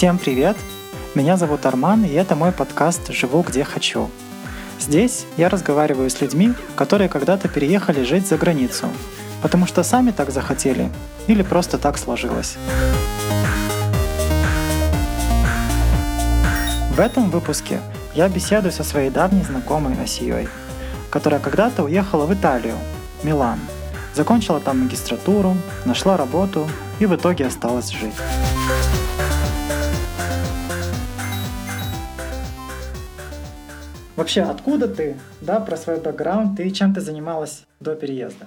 Всем привет! Меня зовут Арман, и это мой подкаст «Живу где хочу». Здесь я разговариваю с людьми, которые когда-то переехали жить за границу, потому что сами так захотели или просто так сложилось. В этом выпуске я беседую со своей давней знакомой Асией, которая когда-то уехала в Италию, Милан, закончила там магистратуру, нашла работу и в итоге осталась жить. Вообще, откуда ты, да, про свой бэкграунд, и чем ты занималась до переезда?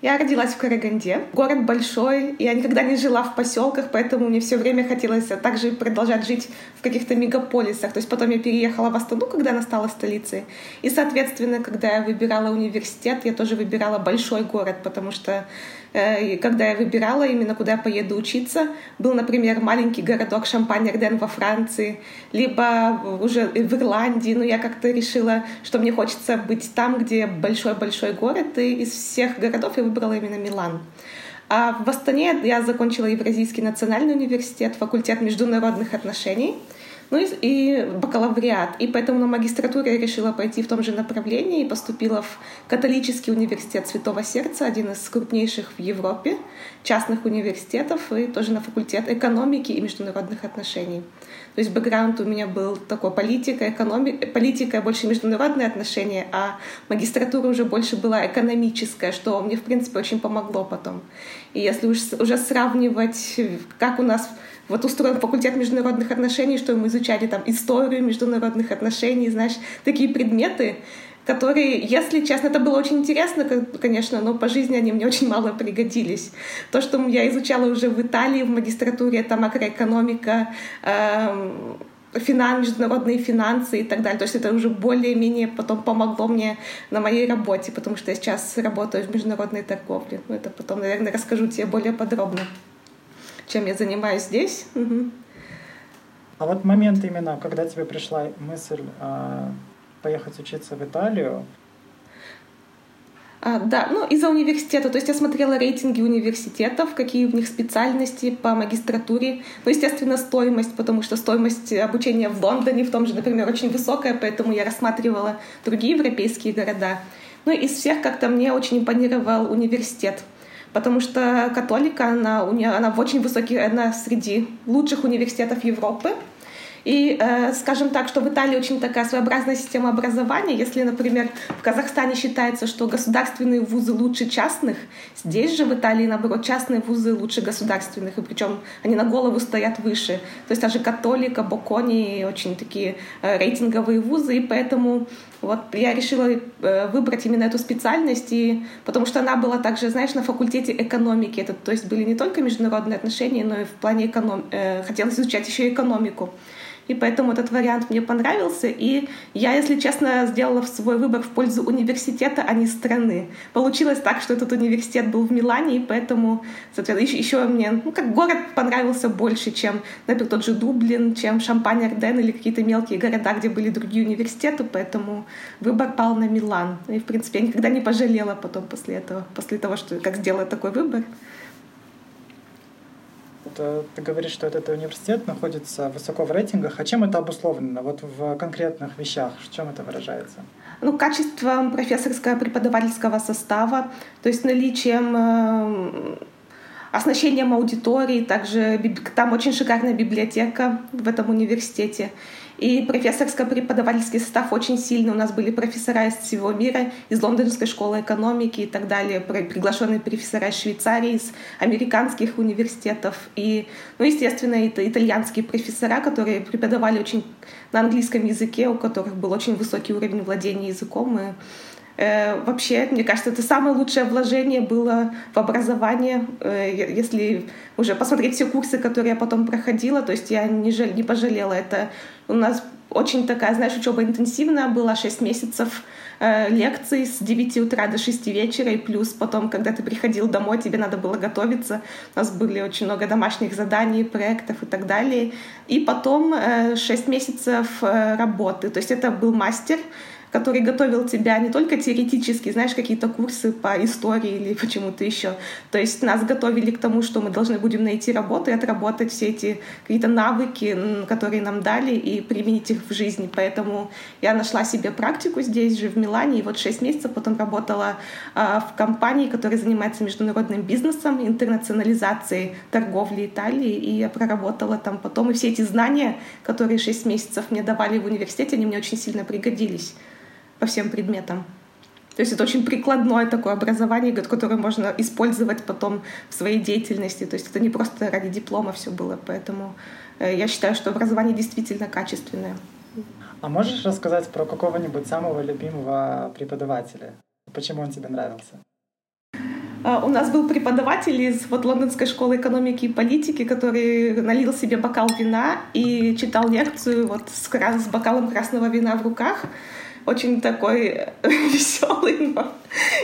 Я родилась в Караганде. Город большой, я никогда не жила в поселках, поэтому мне все время хотелось также продолжать жить в каких-то мегаполисах. То есть потом я переехала в Астану, когда она стала столицей. И, соответственно, когда я выбирала университет, я тоже выбирала большой город, потому что э, когда я выбирала именно, куда я поеду учиться, был, например, маленький городок Шампань-Арден во Франции, либо уже в Ирландии. Но я как-то решила, что мне хочется быть там, где большой-большой город, и из всех городов я выбрала именно Милан. А в Астане я закончила Евразийский национальный университет, факультет международных отношений — ну и, и бакалавриат. И поэтому на магистратуре я решила пойти в том же направлении и поступила в католический университет Святого Сердца, один из крупнейших в Европе частных университетов, и тоже на факультет экономики и международных отношений. То есть бэкграунд у меня был такой политика, экономика, политика больше международные отношения, а магистратура уже больше была экономическая, что мне, в принципе, очень помогло потом. И если уж уже сравнивать, как у нас вот устроен факультет международных отношений, что мы изучали там историю международных отношений, знаешь, такие предметы, которые, если честно, это было очень интересно, конечно, но по жизни они мне очень мало пригодились. То, что я изучала уже в Италии в магистратуре, это макроэкономика, э, финан, международные финансы и так далее. То есть это уже более-менее потом помогло мне на моей работе, потому что я сейчас работаю в международной торговле. Ну, это потом, наверное, расскажу тебе более подробно чем я занимаюсь здесь. Угу. А вот момент именно, когда тебе пришла мысль э, поехать учиться в Италию, а, да, ну из-за университета. То есть я смотрела рейтинги университетов, какие в них специальности по магистратуре. Ну, естественно, стоимость, потому что стоимость обучения в Лондоне, в том же, например, очень высокая, поэтому я рассматривала другие европейские города. Ну, из всех как-то мне очень импонировал университет потому что католика, она, у нее, она в очень высоких, она среди лучших университетов Европы. И, э, скажем так, что в Италии очень такая своеобразная система образования. Если, например, в Казахстане считается, что государственные вузы лучше частных, здесь же в Италии, наоборот, частные вузы лучше государственных, и причем они на голову стоят выше. То есть даже католика, Бокони, очень такие э, рейтинговые вузы, и поэтому вот я решила э, выбрать именно эту специальность, и, потому что она была также, знаешь, на факультете экономики. Это, то есть были не только международные отношения, но и в плане эконом... Э, хотелось изучать еще и экономику и поэтому этот вариант мне понравился. И я, если честно, сделала свой выбор в пользу университета, а не страны. Получилось так, что этот университет был в Милане, и поэтому, соответственно, еще, мне, ну, как город понравился больше, чем, например, тот же Дублин, чем Шампань-Арден или какие-то мелкие города, где были другие университеты, поэтому выбор пал на Милан. И, в принципе, я никогда не пожалела потом после этого, после того, что как сделала такой выбор. Вот, ты говоришь, что этот университет находится высоко в рейтингах. А чем это обусловлено? Вот в конкретных вещах, в чем это выражается? Ну, качеством профессорского преподавательского состава, то есть наличием э, оснащением аудитории, также там очень шикарная библиотека в этом университете. И профессорско-преподавательский состав очень сильный. У нас были профессора из всего мира, из Лондонской школы экономики и так далее, приглашенные профессора из Швейцарии, из американских университетов. И, ну, естественно, это итальянские профессора, которые преподавали очень на английском языке, у которых был очень высокий уровень владения языком. И вообще, мне кажется, это самое лучшее вложение было в образование. Э, если уже посмотреть все курсы, которые я потом проходила, то есть я не, жаль, не пожалела. Это у нас очень такая, знаешь, учеба интенсивная была, 6 месяцев э, лекций с 9 утра до 6 вечера, и плюс потом, когда ты приходил домой, тебе надо было готовиться. У нас были очень много домашних заданий, проектов и так далее. И потом э, 6 месяцев э, работы. То есть это был мастер, который готовил тебя не только теоретически, знаешь, какие-то курсы по истории или почему-то еще. То есть нас готовили к тому, что мы должны будем найти работу и отработать все эти какие-то навыки, которые нам дали, и применить их в жизни. Поэтому я нашла себе практику здесь же, в Милане, и вот шесть месяцев потом работала э, в компании, которая занимается международным бизнесом, интернационализацией торговли Италии, и я проработала там потом. И все эти знания, которые шесть месяцев мне давали в университете, они мне очень сильно пригодились по всем предметам. То есть это очень прикладное такое образование, которое можно использовать потом в своей деятельности. То есть это не просто ради диплома все было. Поэтому э, я считаю, что образование действительно качественное. А можешь рассказать про какого-нибудь самого любимого преподавателя? Почему он тебе нравился? А, у нас был преподаватель из вот лондонской школы экономики и политики, который налил себе бокал вина и читал лекцию вот с, с бокалом красного вина в руках очень такой веселый. Но...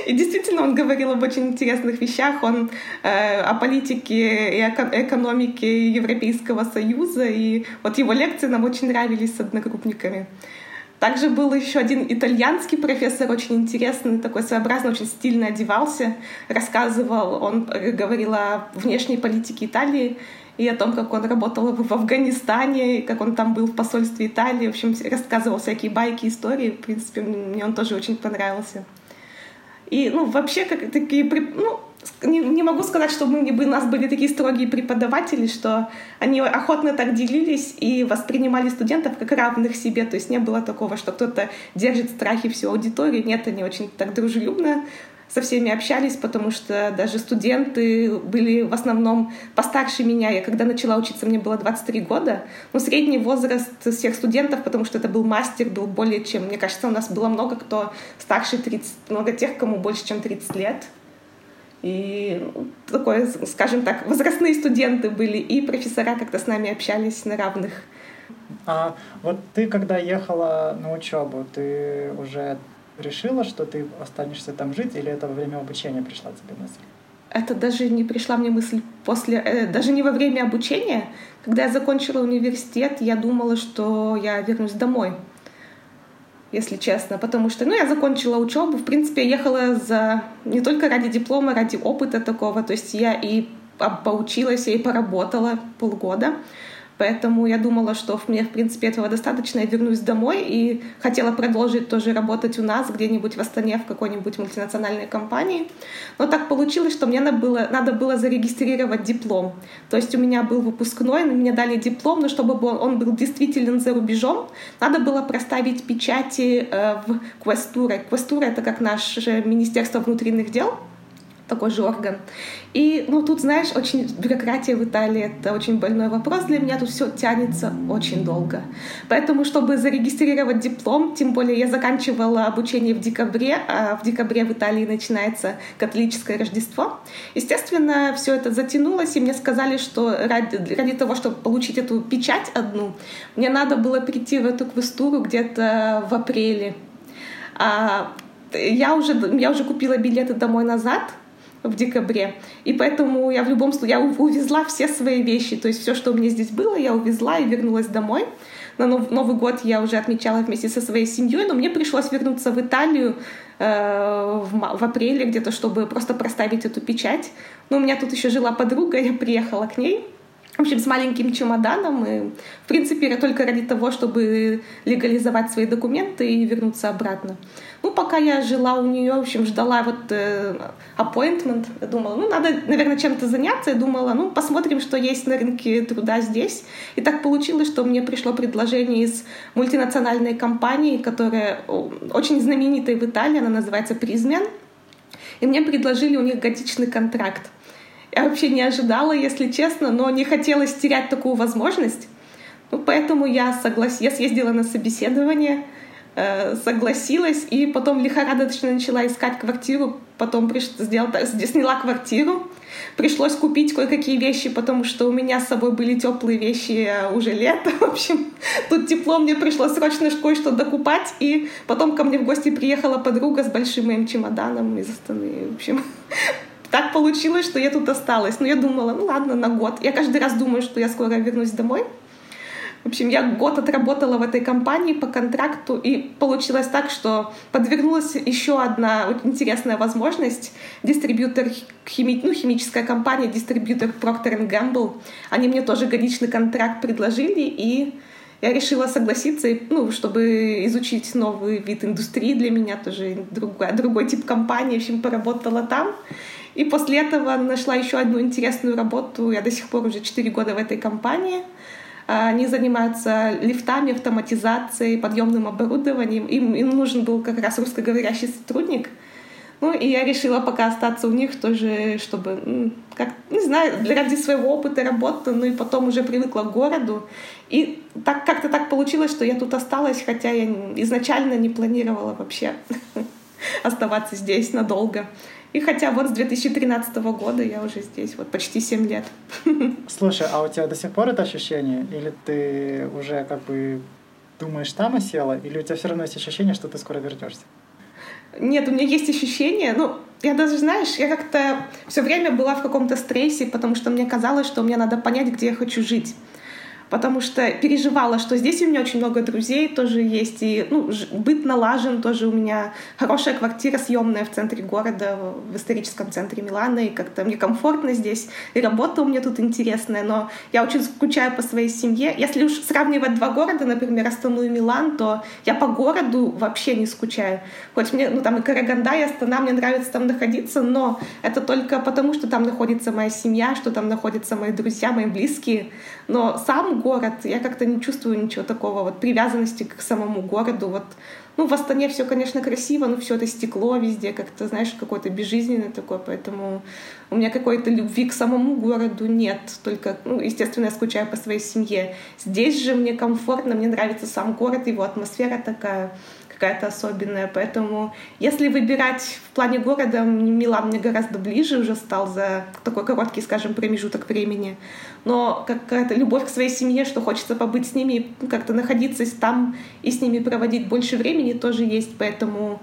И действительно, он говорил об очень интересных вещах. Он э, о политике и эко экономике Европейского Союза. И вот его лекции нам очень нравились с одногруппниками. Также был еще один итальянский профессор, очень интересный, такой своеобразный, очень стильно одевался, рассказывал, он говорил о внешней политике Италии, и о том, как он работал в Афганистане, как он там был в посольстве Италии. В общем, рассказывал всякие байки, истории. В принципе, мне он тоже очень понравился. И, ну, вообще, как такие, ну, не, не могу сказать, что мы, у нас были такие строгие преподаватели, что они охотно так делились и воспринимали студентов как равных себе. То есть не было такого, что кто-то держит страхи всю аудиторию. Нет, они очень так дружелюбно со всеми общались, потому что даже студенты были в основном постарше меня. Я когда начала учиться, мне было 23 года. Но средний возраст всех студентов, потому что это был мастер, был более чем... Мне кажется, у нас было много кто старше 30, много тех, кому больше, чем 30 лет. И ну, такое, скажем так, возрастные студенты были, и профессора как-то с нами общались на равных. А вот ты, когда ехала на учебу, ты уже решила, что ты останешься там жить, или это во время обучения пришла тебе мысль? Это даже не пришла мне мысль после, э, даже не во время обучения. Когда я закончила университет, я думала, что я вернусь домой, если честно, потому что, ну, я закончила учебу, в принципе, я ехала за не только ради диплома, ради опыта такого, то есть я и поучилась, я и поработала полгода. Поэтому я думала, что мне, в принципе, этого достаточно. Я вернусь домой и хотела продолжить тоже работать у нас где-нибудь в Астане, в какой-нибудь мультинациональной компании. Но так получилось, что мне надо было, надо было зарегистрировать диплом. То есть у меня был выпускной, мне дали диплом, но чтобы он был действителен за рубежом, надо было проставить печати э, в Квестуре. Квестура — это как наше Министерство внутренних дел — такой же орган. И, ну, тут, знаешь, очень бюрократия в Италии — это очень больной вопрос для меня. Тут все тянется очень долго. Поэтому, чтобы зарегистрировать диплом, тем более я заканчивала обучение в декабре, а в декабре в Италии начинается католическое Рождество. Естественно, все это затянулось, и мне сказали, что ради, ради того, чтобы получить эту печать одну, мне надо было прийти в эту квестуру где-то в апреле. А я уже, я уже купила билеты домой назад, в декабре. И поэтому я в любом случае я увезла все свои вещи. То есть все, что у меня здесь было, я увезла и вернулась домой. На Новый год я уже отмечала вместе со своей семьей, но мне пришлось вернуться в Италию э, в, в апреле где-то, чтобы просто проставить эту печать. Но у меня тут еще жила подруга, я приехала к ней в общем, с маленьким чемоданом. И, в принципе, только ради того, чтобы легализовать свои документы и вернуться обратно. Ну, пока я жила у нее, в общем, ждала вот э, appointment, я думала, ну, надо, наверное, чем-то заняться. Я думала, ну, посмотрим, что есть на рынке труда здесь. И так получилось, что мне пришло предложение из мультинациональной компании, которая очень знаменитая в Италии, она называется Prismian. И мне предложили у них годичный контракт. Я вообще не ожидала, если честно, но не хотелось терять такую возможность. Ну, поэтому я согласилась, я съездила на собеседование, э, согласилась и потом лихорадочно начала искать квартиру, потом приш... сделала, сняла квартиру, пришлось купить кое-какие вещи, потому что у меня с собой были теплые вещи а уже лето, в общем, тут тепло, мне пришлось срочно кое-что докупать, и потом ко мне в гости приехала подруга с большим моим чемоданом из Астаны, в общем, так получилось, что я тут осталась. Но я думала, ну ладно, на год. Я каждый раз думаю, что я скоро вернусь домой. В общем, я год отработала в этой компании по контракту, и получилось так, что подвернулась еще одна интересная возможность. Дистрибьютор, хими, ну, химическая компания, дистрибьютор Procter Gamble, они мне тоже годичный контракт предложили, и я решила согласиться, ну, чтобы изучить новый вид индустрии для меня, тоже другой, другой тип компании. В общем, поработала там. И после этого нашла еще одну интересную работу. Я до сих пор уже 4 года в этой компании. Они занимаются лифтами, автоматизацией, подъемным оборудованием. Им, им нужен был как раз русскоговорящий сотрудник. Ну, и я решила пока остаться у них тоже, чтобы, как, не знаю, ради своего опыта работы, ну и потом уже привыкла к городу. И так как-то так получилось, что я тут осталась, хотя я изначально не планировала вообще оставаться здесь надолго. И хотя вот с 2013 года я уже здесь, вот почти 7 лет. Слушай, а у тебя до сих пор это ощущение? Или ты уже как бы думаешь, там осела? Или у тебя все равно есть ощущение, что ты скоро вернешься? Нет, у меня есть ощущение, ну, я даже, знаешь, я как-то все время была в каком-то стрессе, потому что мне казалось, что мне надо понять, где я хочу жить потому что переживала, что здесь у меня очень много друзей тоже есть, и ну, быт налажен, тоже у меня хорошая квартира съемная в центре города, в историческом центре Милана, и как-то мне комфортно здесь, и работа у меня тут интересная, но я очень скучаю по своей семье. Если уж сравнивать два города, например, Астану и Милан, то я по городу вообще не скучаю. Хоть мне, ну там и Караганда, и Астана, мне нравится там находиться, но это только потому, что там находится моя семья, что там находятся мои друзья, мои близкие. Но сам город, я как-то не чувствую ничего такого, вот привязанности к самому городу. Вот, ну, в Астане все, конечно, красиво, но все это стекло везде, как-то, знаешь, какое-то безжизненное такое, поэтому у меня какой-то любви к самому городу нет, только, ну, естественно, я скучаю по своей семье. Здесь же мне комфортно, мне нравится сам город, его атмосфера такая какая-то особенная. Поэтому если выбирать в плане города, Милан мне гораздо ближе уже стал за такой короткий, скажем, промежуток времени. Но какая-то любовь к своей семье, что хочется побыть с ними, как-то находиться там и с ними проводить больше времени тоже есть. Поэтому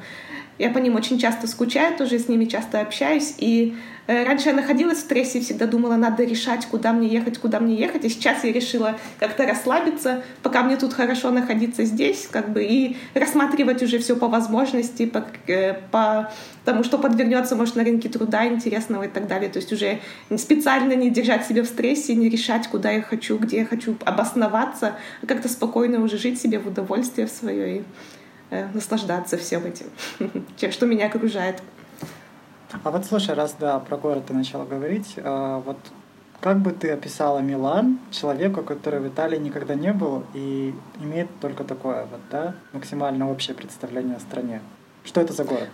я по ним очень часто скучаю, тоже с ними часто общаюсь. И раньше я находилась в стрессе и всегда думала, надо решать, куда мне ехать, куда мне ехать. И сейчас я решила как-то расслабиться, пока мне тут хорошо находиться здесь, как бы, и рассматривать уже все по возможности, по, э, по тому, что подвернется, может, на рынке труда интересного и так далее. То есть уже специально не держать себя в стрессе, не решать, куда я хочу, где я хочу обосноваться, а как-то спокойно уже жить себе в удовольствие в свое и Э, наслаждаться всем этим, тем, что меня окружает. А вот слушай, раз да, про город ты начала говорить, э, вот как бы ты описала Милан человеку, который в Италии никогда не был и имеет только такое вот, да, максимально общее представление о стране? Что это за город?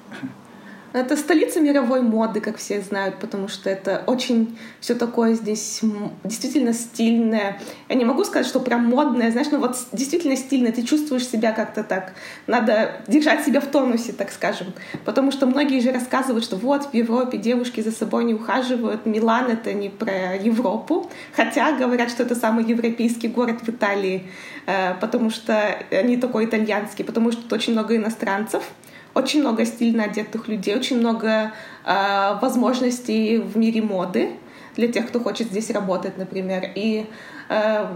Это столица мировой моды, как все знают, потому что это очень все такое здесь действительно стильное. Я не могу сказать, что прям модное, знаешь, но вот действительно стильное. Ты чувствуешь себя как-то так. Надо держать себя в тонусе, так скажем. Потому что многие же рассказывают, что вот в Европе девушки за собой не ухаживают. Милан — это не про Европу. Хотя говорят, что это самый европейский город в Италии, э, потому что они такой итальянский, потому что тут очень много иностранцев очень много стильно одетых людей, очень много э, возможностей в мире моды для тех, кто хочет здесь работать, например. И э,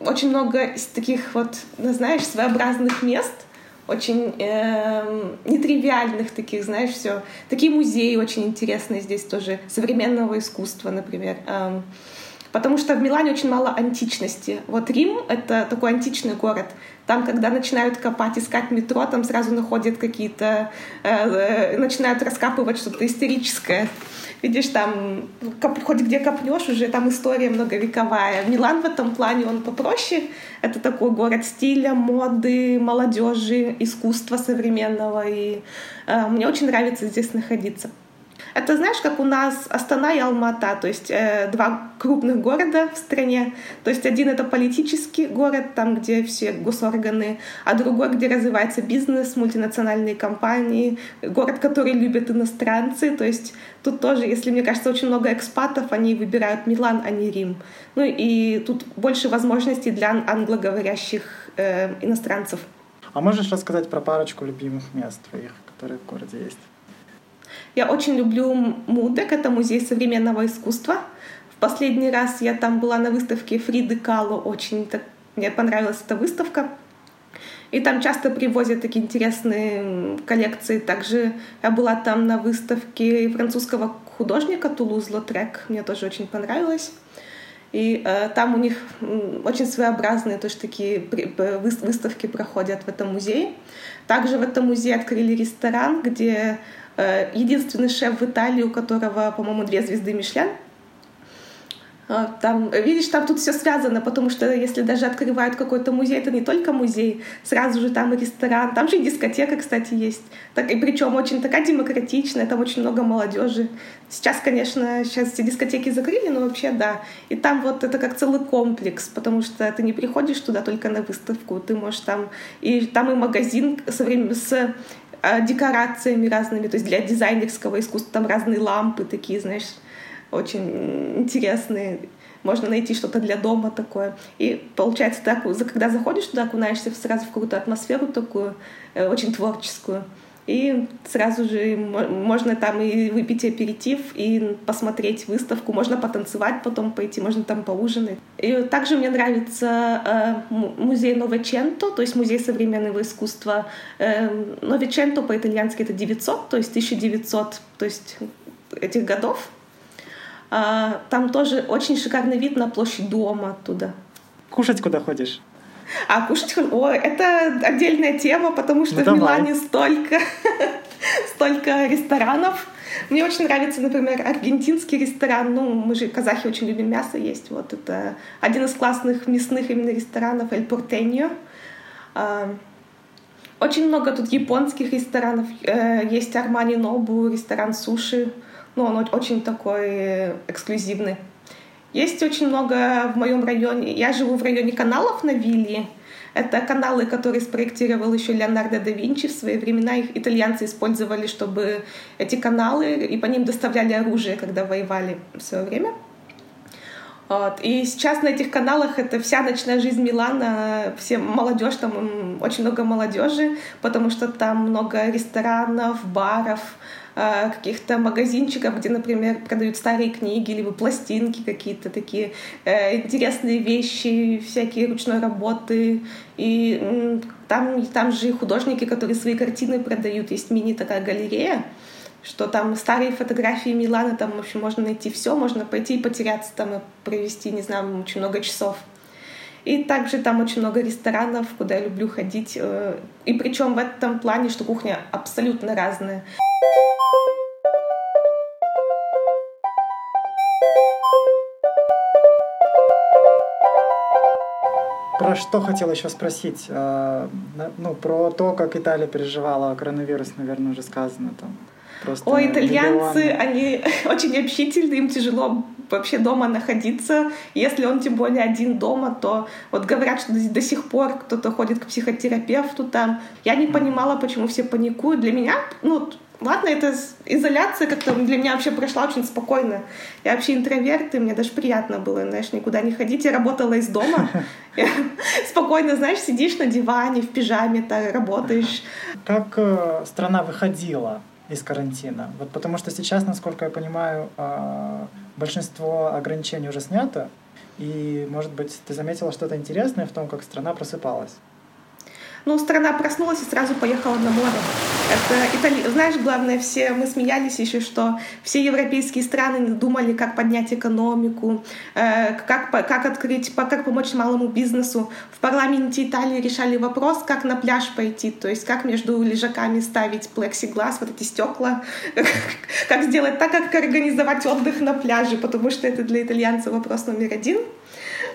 очень много таких вот, ну, знаешь, своеобразных мест, очень э, нетривиальных таких, знаешь, все. Такие музеи очень интересные здесь тоже, современного искусства, например. Э, Потому что в Милане очень мало античности. Вот Рим — это такой античный город. Там, когда начинают копать, искать метро, там сразу находят какие-то... Э, э, начинают раскапывать что-то историческое. Видишь, там коп, хоть где копнешь, уже там история многовековая. Милан в этом плане, он попроще. Это такой город стиля, моды, молодежи, искусства современного. И э, мне очень нравится здесь находиться. Это знаешь, как у нас Астана и Алмата, то есть э, два крупных города в стране. То есть один это политический город, там, где все госорганы, а другой, где развивается бизнес, мультинациональные компании, город, который любят иностранцы. То есть тут тоже, если мне кажется, очень много экспатов, они выбирают Милан, а не Рим. Ну и тут больше возможностей для англоговорящих э, иностранцев. А можешь рассказать про парочку любимых мест твоих, которые в городе есть? Я очень люблю МУДЕК, это музей современного искусства. В последний раз я там была на выставке Фриды Кало, очень так мне понравилась эта выставка. И там часто привозят такие интересные коллекции. Также я была там на выставке французского художника Тулуз Лотрек. Мне тоже очень понравилось. И э, там у них очень своеобразные тоже такие выставки проходят в этом музее. Также в этом музее открыли ресторан, где единственный шеф в Италии, у которого, по-моему, две звезды Мишлен — а, там, видишь, там тут все связано, потому что если даже открывают какой-то музей, это не только музей, сразу же там и ресторан, там же и дискотека, кстати, есть. Так, и причем очень такая демократичная, там очень много молодежи. Сейчас, конечно, сейчас все дискотеки закрыли, но вообще да. И там вот это как целый комплекс, потому что ты не приходишь туда только на выставку, ты можешь там... И там и магазин со временем с декорациями разными, то есть для дизайнерского искусства там разные лампы такие, знаешь, очень интересные. Можно найти что-то для дома такое. И получается, так, когда заходишь туда, окунаешься сразу в какую-то атмосферу такую, э, очень творческую. И сразу же можно там и выпить аперитив, и посмотреть выставку, можно потанцевать, потом пойти, можно там поужинать. И также мне нравится э, музей Новеченто, то есть музей современного искусства. Э, Новеченто по-итальянски это 900, то есть 1900, то есть этих годов. А, там тоже очень шикарный вид на площадь дома оттуда. Кушать куда ходишь? А кушать, о, это отдельная тема, потому что ну, в Милане столько, столько ресторанов. Мне очень нравится, например, аргентинский ресторан. Ну, мы же казахи очень любим мясо есть. Вот это один из классных мясных именно ресторанов Эль Портеньо. А, очень много тут японских ресторанов. Э, есть Армани Нобу, ресторан суши ну, он очень такой эксклюзивный. Есть очень много в моем районе. Я живу в районе каналов на Вилле. Это каналы, которые спроектировал еще Леонардо да Винчи. В свои времена их итальянцы использовали, чтобы эти каналы, и по ним доставляли оружие, когда воевали в свое время. Вот. И сейчас на этих каналах это вся ночная жизнь Милана, все молодежь, там очень много молодежи, потому что там много ресторанов, баров, каких-то магазинчиков, где, например, продают старые книги, либо пластинки какие-то такие э, интересные вещи, всякие ручной работы. И там, там же художники, которые свои картины продают. Есть мини такая галерея, что там старые фотографии Милана, там, в общем, можно найти все, можно пойти и потеряться там и провести, не знаю, очень много часов. И также там очень много ресторанов, куда я люблю ходить. Э, и причем в этом плане, что кухня абсолютно разная. Про что хотел еще спросить? Э, ну, про то, как Италия переживала коронавирус, наверное, уже сказано там. Просто Ой, итальянцы, миллионы. они очень общительны, им тяжело вообще дома находиться. Если он тем более один дома, то вот говорят, что до сих пор кто-то ходит к психотерапевту там. Я не понимала, почему все паникуют. Для меня, ну, Ладно, это изоляция как-то для меня вообще прошла очень спокойно. Я вообще интроверт, и мне даже приятно было, знаешь, никуда не ходить. Я работала из дома. Спокойно, знаешь, сидишь на диване в пижаме, так работаешь. Как э, страна выходила из карантина? Вот потому что сейчас, насколько я понимаю, э, большинство ограничений уже снято. И, может быть, ты заметила что-то интересное в том, как страна просыпалась? Ну, страна проснулась и сразу поехала на море. Это Итали... Знаешь, главное, все мы смеялись еще, что все европейские страны думали, как поднять экономику, э, как, как открыть, как помочь малому бизнесу. В парламенте Италии решали вопрос, как на пляж пойти, то есть как между лежаками ставить плексиглаз, вот эти стекла, как сделать так, как организовать отдых на пляже, потому что это для итальянцев вопрос номер один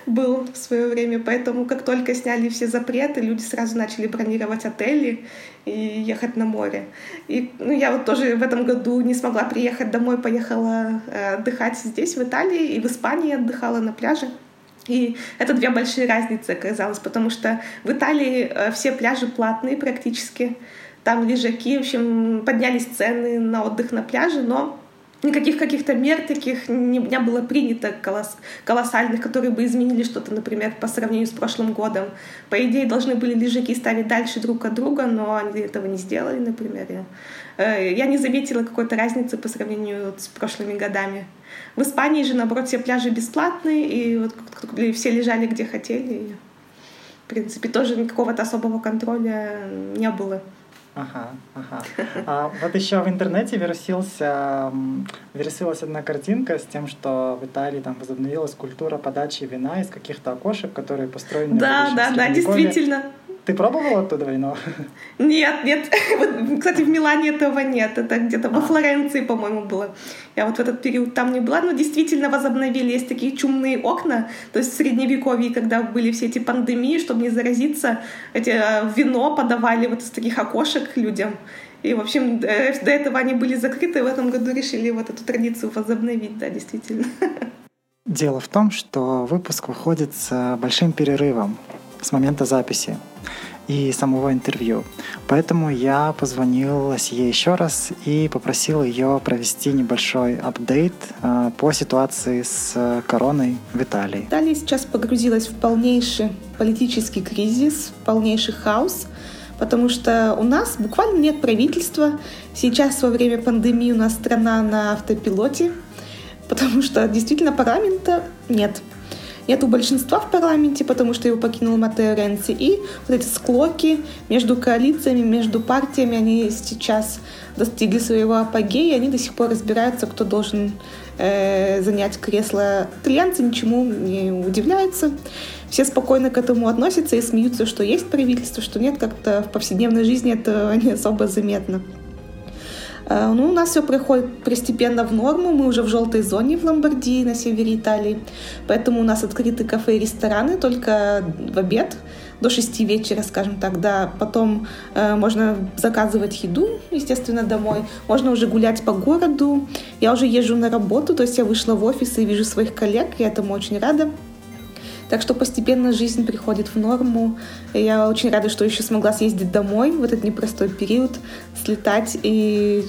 был в свое время, поэтому как только сняли все запреты, люди сразу начали бронировать отели и ехать на море. И ну, я вот тоже в этом году не смогла приехать домой, поехала э, отдыхать здесь, в Италии, и в Испании отдыхала на пляже. И это две большие разницы оказалось, потому что в Италии э, все пляжи платные практически, там лежаки, в общем, поднялись цены на отдых на пляже, но никаких каких-то мер таких не, не было принято колосс, колоссальных, которые бы изменили что-то, например, по сравнению с прошлым годом. По идее, должны были лежаки ставить дальше друг от друга, но они этого не сделали, например. Я, э, не заметила какой-то разницы по сравнению с прошлыми годами. В Испании же, наоборот, все пляжи бесплатные, и вот все лежали где хотели. принципе, тоже никакого-то особого контроля не было. Ага, ага. А вот еще в интернете вирусился, вирусилась одна картинка с тем, что в Италии там возобновилась культура подачи вина из каких-то окошек, которые построены да, Да, да, действительно. Ты пробовала оттуда вино? Нет, нет. Вот, кстати, в Милане этого нет. Это где-то во а. Флоренции, по-моему, было. Я вот в этот период там не была, но действительно возобновили. Есть такие чумные окна. То есть в Средневековье, когда были все эти пандемии, чтобы не заразиться, эти э, вино подавали вот из таких окошек людям. И, в общем, э, до этого они были закрыты, в этом году решили вот эту традицию возобновить, да, действительно. Дело в том, что выпуск выходит с большим перерывом с момента записи и самого интервью. Поэтому я позвонил ей еще раз и попросил ее провести небольшой апдейт э, по ситуации с короной в Италии. Италия сейчас погрузилась в полнейший политический кризис, полнейший хаос, потому что у нас буквально нет правительства. Сейчас во время пандемии у нас страна на автопилоте, потому что действительно парламента нет нету большинства в парламенте, потому что его покинул Матео Ренци. И вот эти склоки между коалициями, между партиями, они сейчас достигли своего апогея, и они до сих пор разбираются, кто должен э, занять кресло. Итальянцы ничему не удивляются. Все спокойно к этому относятся и смеются, что есть правительство, что нет. Как-то в повседневной жизни это не особо заметно. Э, ну, у нас все приходит постепенно в норму. Мы уже в желтой зоне в Ломбардии, на севере Италии. Поэтому у нас открыты кафе и рестораны только в обед до 6 вечера, скажем так, да. Потом э, можно заказывать еду, естественно, домой. Можно уже гулять по городу. Я уже езжу на работу, то есть я вышла в офис и вижу своих коллег, я этому очень рада. Так что постепенно жизнь приходит в норму. Я очень рада, что еще смогла съездить домой в этот непростой период, слетать и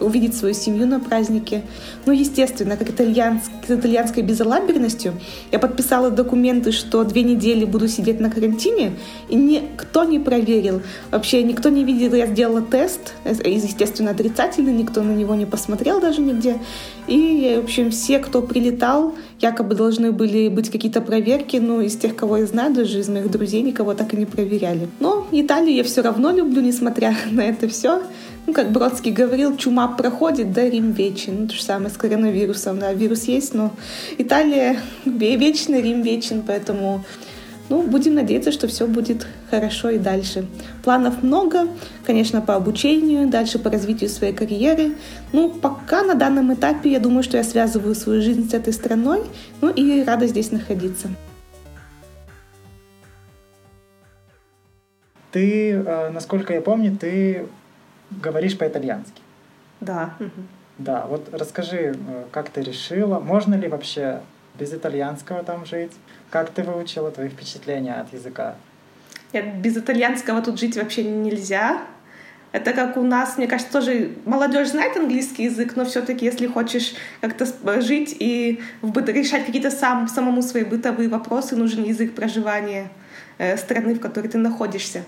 увидеть свою семью на празднике. Ну, естественно, как итальянск, с итальянской безалаберностью, я подписала документы, что две недели буду сидеть на карантине, и никто не проверил. Вообще никто не видел, я сделала тест, естественно, отрицательный, никто на него не посмотрел даже нигде. И, в общем, все, кто прилетал, якобы должны были быть какие-то проверки, но из тех, кого я знаю, даже из моих друзей, никого так и не проверяли. Но Италию я все равно люблю, несмотря на это все. Ну, как Бродский говорил, чума проходит, да Рим вечен. Ну, то же самое с коронавирусом, да, вирус есть, но Италия вечный, Рим вечен, поэтому ну, будем надеяться, что все будет хорошо и дальше. Планов много, конечно, по обучению, дальше по развитию своей карьеры. Ну, пока на данном этапе я думаю, что я связываю свою жизнь с этой страной, ну и рада здесь находиться. Ты, э, насколько я помню, ты говоришь по-итальянски. Да. Да, вот расскажи, э, как ты решила, можно ли вообще без итальянского там жить? Как ты выучила твои впечатления от языка? Нет, без итальянского тут жить вообще нельзя. Это как у нас, мне кажется, тоже молодежь знает английский язык, но все-таки, если хочешь как-то жить и решать какие-то сам, самому свои бытовые вопросы, нужен язык проживания э, страны, в которой ты находишься.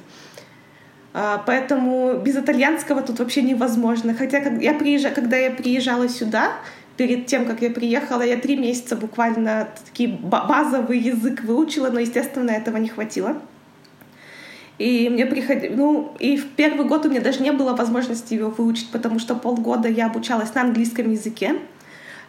А, поэтому без итальянского тут вообще невозможно. Хотя я приезжала, когда я приезжала сюда, перед тем, как я приехала, я три месяца буквально такие базовый язык выучила, но, естественно, этого не хватило. И мне приходило, ну, и в первый год у меня даже не было возможности его выучить, потому что полгода я обучалась на английском языке.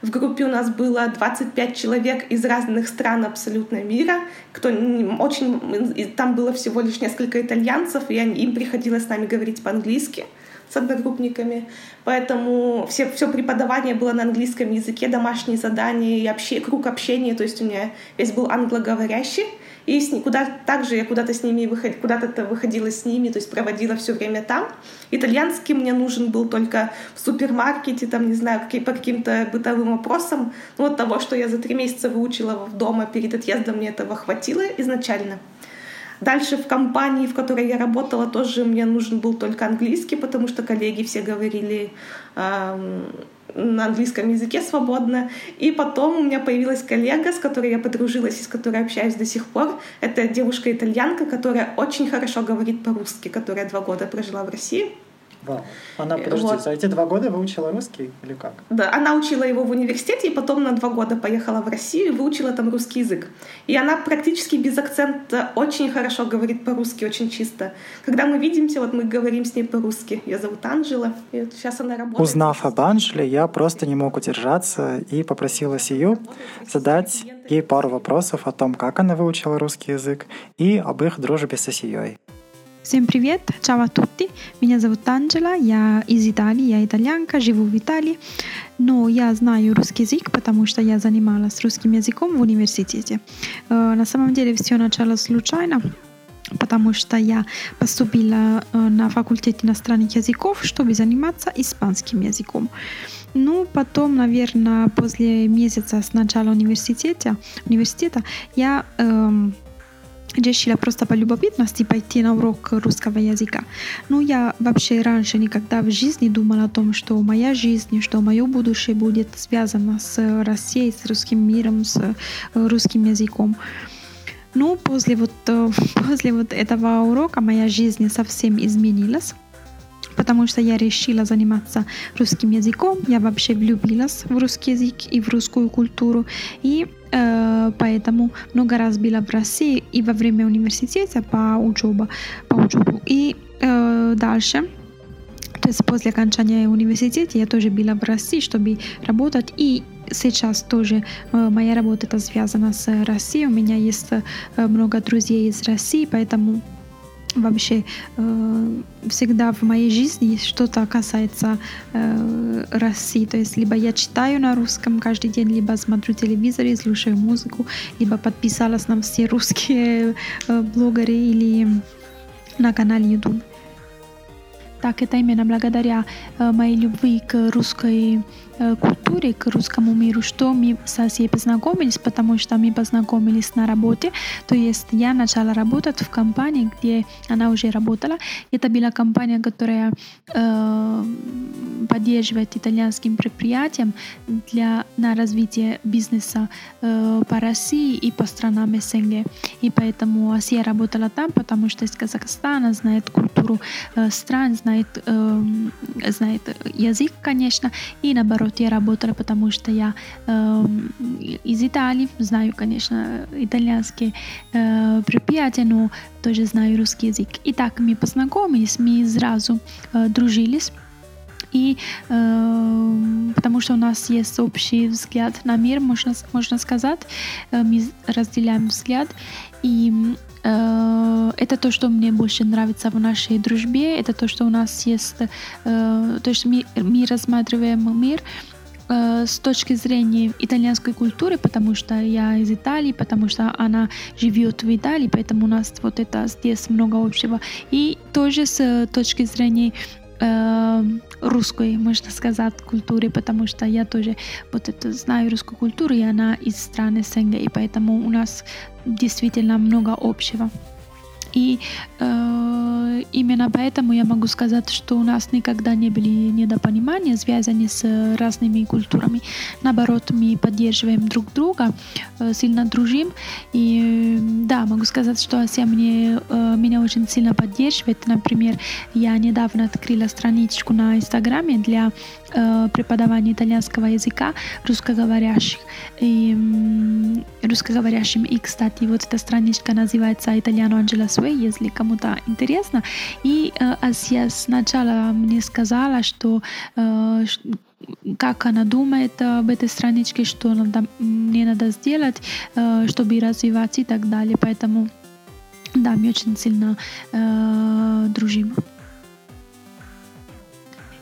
В группе у нас было 25 человек из разных стран абсолютно мира. Кто очень, там было всего лишь несколько итальянцев, и им приходилось с нами говорить по-английски с одногруппниками. Поэтому все, все преподавание было на английском языке, домашние задания и обще, круг общения. То есть у меня весь был англоговорящий. И с, куда, также я куда-то с ними выход, куда-то выходила с ними, то есть проводила все время там. Итальянский мне нужен был только в супермаркете, там, не знаю, какие, по каким-то бытовым вопросам. Ну, вот того, что я за три месяца выучила дома перед отъездом, мне этого хватило изначально. Дальше в компании, в которой я работала, тоже мне нужен был только английский, потому что коллеги все говорили э, на английском языке свободно. И потом у меня появилась коллега, с которой я подружилась и с которой общаюсь до сих пор. Это девушка-итальянка, которая очень хорошо говорит по-русски, которая два года прожила в России. Вау. Она, подожди, вот. за эти два года выучила русский или как? Да, она учила его в университете и потом на два года поехала в Россию и выучила там русский язык. И она практически без акцента очень хорошо говорит по-русски, очень чисто. Когда мы видимся, вот мы говорим с ней по-русски. Ее зовут Анжела, и вот сейчас она работает. Узнав об Анжеле, я просто не мог удержаться и попросила Сию задать ей пару вопросов о том, как она выучила русский язык и об их дружбе со Сией. Всем привет! Ciao a tutti! Меня зовут Анджела, я из Италии, я итальянка, живу в Италии, но я знаю русский язык, потому что я занималась русским языком в университете. Э, на самом деле все началось случайно, потому что я поступила э, на факультет иностранных языков, чтобы заниматься испанским языком. Ну, потом, наверное, после месяца с начала университета, университета я эм, решила просто по любопытности пойти на урок русского языка. Ну, я вообще раньше никогда в жизни думала о том, что моя жизнь, что мое будущее будет связано с Россией, с русским миром, с русским языком. Ну, после вот, после вот этого урока моя жизнь совсем изменилась потому что я решила заниматься русским языком. Я вообще влюбилась в русский язык и в русскую культуру. И э, поэтому много раз была в России и во время университета по учебе. По учебу. И э, дальше то есть после окончания университета я тоже была в России, чтобы работать. И сейчас тоже э, моя работа это связана с Россией. У меня есть э, много друзей из России, поэтому вообще э, всегда в моей жизни что-то касается э, России. То есть либо я читаю на русском каждый день, либо смотрю телевизор и слушаю музыку, либо подписалась на все русские э, блогеры или на канале YouTube. Так, это именно благодаря э, моей любви к русской культуре, к русскому миру, что мы со всей познакомились, потому что мы познакомились на работе. То есть я начала работать в компании, где она уже работала. Это была компания, которая э, поддерживает итальянским предприятиям для, на развитие бизнеса э, по России и по странам СНГ. И поэтому Асия работала там, потому что из Казахстана знает культуру э, стран, знает, э, знает язык, конечно, и наоборот наоборот, я работала, потому что я э, из Италии, знаю, конечно, итальянские э, предприятия, но тоже знаю русский язык. И так мы познакомились, мы сразу э, дружились. И э, потому что у нас есть общий взгляд на мир, можно, можно сказать, э, мы разделяем взгляд. И это то, что мне больше нравится в нашей дружбе, это то, что у нас есть, э, то, что мы, мы рассматриваем мир э, с точки зрения итальянской культуры, потому что я из Италии, потому что она живет в Италии, поэтому у нас вот это здесь много общего. И тоже с точки зрения э, русской, можно сказать, культуры, потому что я тоже вот это знаю русскую культуру, и она из страны СНГ, и поэтому у нас действительно много общего. И э, именно поэтому я могу сказать, что у нас никогда не были недопонимания, связанные с разными культурами. Наоборот, мы поддерживаем друг друга, э, сильно дружим. И да, могу сказать, что Ася мне, э, меня очень сильно поддерживает. Например, я недавно открыла страничку на Инстаграме для э, преподавания итальянского языка русскоговорящих. И, русскоговорящим. И, кстати, вот эта страничка называется «Итальяно Анджела Суэй», если кому-то интересно. И э, Асия сначала мне сказала, что э, как она думает об этой страничке, что надо, мне надо сделать, э, чтобы развиваться и так далее. Поэтому да, мы очень сильно э, дружим.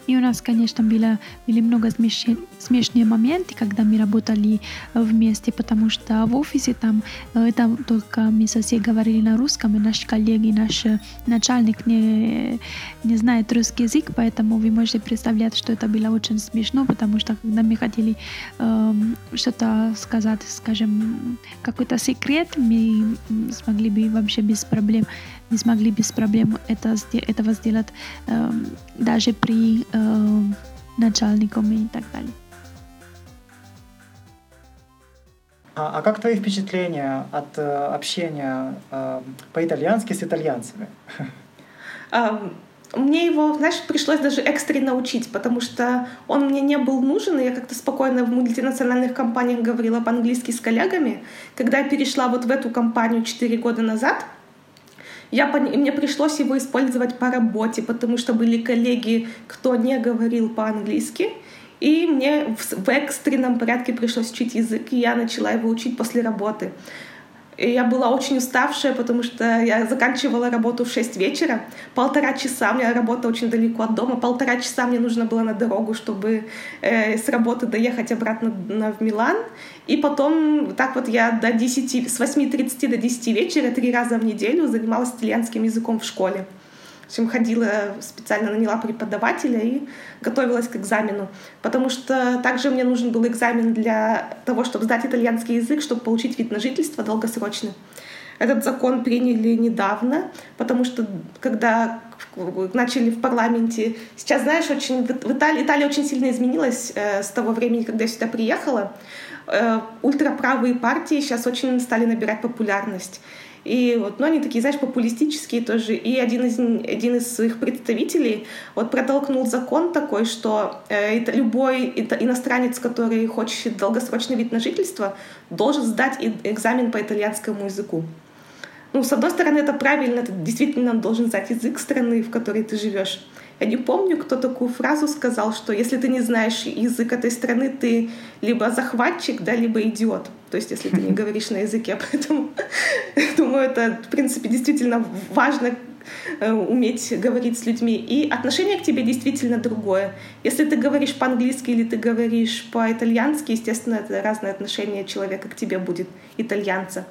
И у нас, конечно, было, были много смешных, смешные моменты, когда мы работали вместе, потому что в офисе там это только мы со всей говорили на русском, и наш коллеги, наш начальник не, не знает русский язык, поэтому вы можете представлять, что это было очень смешно, потому что когда мы хотели э, что-то сказать, скажем, какой-то секрет, мы смогли бы вообще без проблем не смогли без проблем это, этого сделать э, даже при э, начальником и так далее. А, а как твои впечатления от э, общения э, по-итальянски с итальянцами? Um, мне его, знаешь, пришлось даже экстренно учить, потому что он мне не был нужен, и я как-то спокойно в мультинациональных компаниях говорила по-английски с коллегами. Когда я перешла вот в эту компанию 4 года назад, я, мне пришлось его использовать по работе, потому что были коллеги, кто не говорил по-английски, и мне в, экстренном порядке пришлось учить язык, и я начала его учить после работы. И я была очень уставшая, потому что я заканчивала работу в 6 вечера. Полтора часа, у меня работа очень далеко от дома, полтора часа мне нужно было на дорогу, чтобы э, с работы доехать обратно на, в Милан. И потом так вот я до 10, с 8.30 до 10 вечера три раза в неделю занималась итальянским языком в школе. Общем, ходила специально наняла преподавателя и готовилась к экзамену. Потому что также мне нужен был экзамен для того, чтобы сдать итальянский язык, чтобы получить вид на жительство долгосрочно. Этот закон приняли недавно, потому что когда начали в парламенте. Сейчас, знаешь, очень в Италии, Италия очень сильно изменилась э, с того времени, когда я сюда приехала. Э, ультраправые партии сейчас очень стали набирать популярность. И вот, ну, они такие, знаешь, популистические тоже. И один из, один из своих представителей вот протолкнул закон такой, что э, это, любой это, иностранец, который хочет долгосрочный вид на жительство, должен сдать экзамен по итальянскому языку. Ну, с одной стороны, это правильно, ты действительно должен знать язык страны, в которой ты живешь. Я не помню, кто такую фразу сказал, что если ты не знаешь язык этой страны, ты либо захватчик, да, либо идиот. То есть, если ты не говоришь на языке. Поэтому, думаю, это, в принципе, действительно важно э, уметь говорить с людьми. И отношение к тебе действительно другое. Если ты говоришь по-английски или ты говоришь по-итальянски, естественно, это разное отношение человека к тебе будет, итальянца.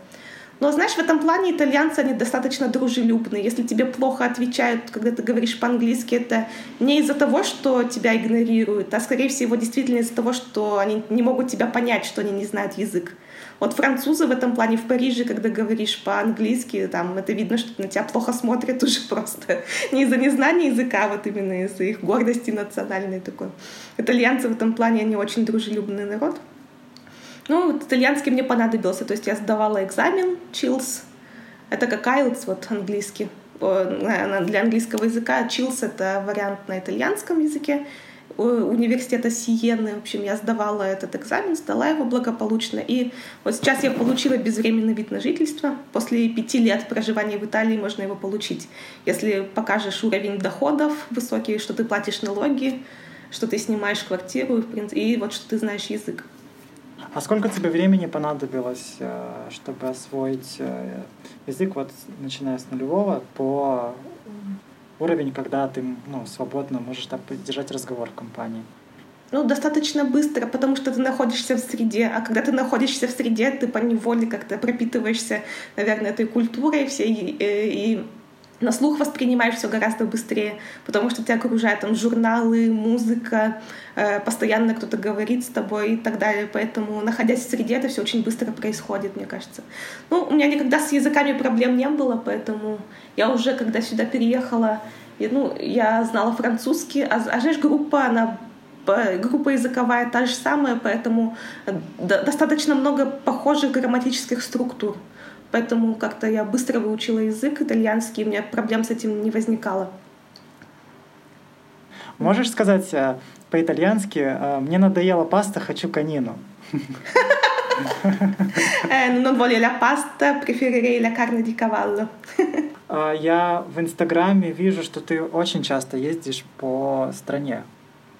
Но знаешь, в этом плане итальянцы, они достаточно дружелюбные. Если тебе плохо отвечают, когда ты говоришь по-английски, это не из-за того, что тебя игнорируют, а скорее всего действительно из-за того, что они не могут тебя понять, что они не знают язык. Вот французы в этом плане в Париже, когда говоришь по-английски, там это видно, что на тебя плохо смотрят уже просто. Не из-за незнания языка, а вот именно из-за их гордости национальной такой. Итальянцы в этом плане, они очень дружелюбный народ. Ну, вот итальянский мне понадобился. То есть я сдавала экзамен, chills. Это как IELTS, вот английский. Для английского языка chills — это вариант на итальянском языке университета Сиены. В общем, я сдавала этот экзамен, сдала его благополучно. И вот сейчас я получила безвременный вид на жительство. После пяти лет проживания в Италии можно его получить. Если покажешь уровень доходов высокий, что ты платишь налоги, что ты снимаешь квартиру, и вот что ты знаешь язык. А сколько тебе времени понадобилось, э, чтобы освоить э, язык, вот начиная с нулевого, по уровень, когда ты ну, свободно можешь так, поддержать разговор в компании? Ну, достаточно быстро, потому что ты находишься в среде. А когда ты находишься в среде, ты по неволе как-то пропитываешься, наверное, этой культурой всей и, э, и на слух воспринимаешь все гораздо быстрее, потому что тебя окружают там журналы, музыка, э, постоянно кто-то говорит с тобой и так далее. Поэтому, находясь в среде, это все очень быстро происходит, мне кажется. Ну, у меня никогда с языками проблем не было, поэтому я уже, когда сюда переехала, и, ну, я знала французский, а, а знаешь, группа, она группа языковая та же самая, поэтому э, достаточно много похожих грамматических структур. Поэтому как-то я быстро выучила язык итальянский, у меня проблем с этим не возникало. Можешь сказать э, по-итальянски э, «мне надоела паста, хочу канину»? Non voglio la pasta, preferirei la carne di cavallo. А, я в Инстаграме вижу, что ты очень часто ездишь по стране.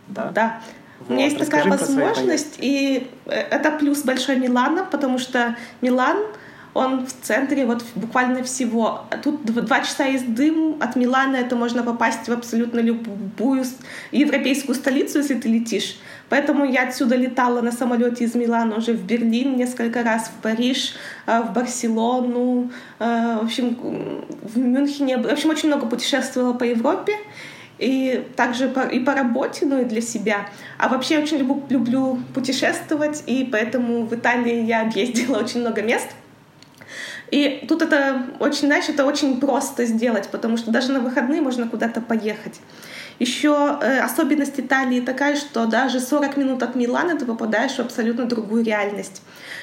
Да. Да. Вот. У меня есть Расскажи такая возможность, и э, это плюс большой Милана, потому что Милан — он в центре вот буквально всего. Тут два часа езды от Милана, это можно попасть в абсолютно любую европейскую столицу, если ты летишь. Поэтому я отсюда летала на самолете из Милана уже в Берлин несколько раз, в Париж, э, в Барселону, э, в общем, в Мюнхене. В общем, очень много путешествовала по Европе и также по, и по работе, ну и для себя. А вообще очень люблю, люблю путешествовать, и поэтому в Италии я объездила очень много мест — и тут это очень, знаешь, это очень просто сделать, потому что даже на выходные можно куда-то поехать. Еще э, особенность Италии такая, что даже 40 минут от Милана ты попадаешь в абсолютно другую реальность.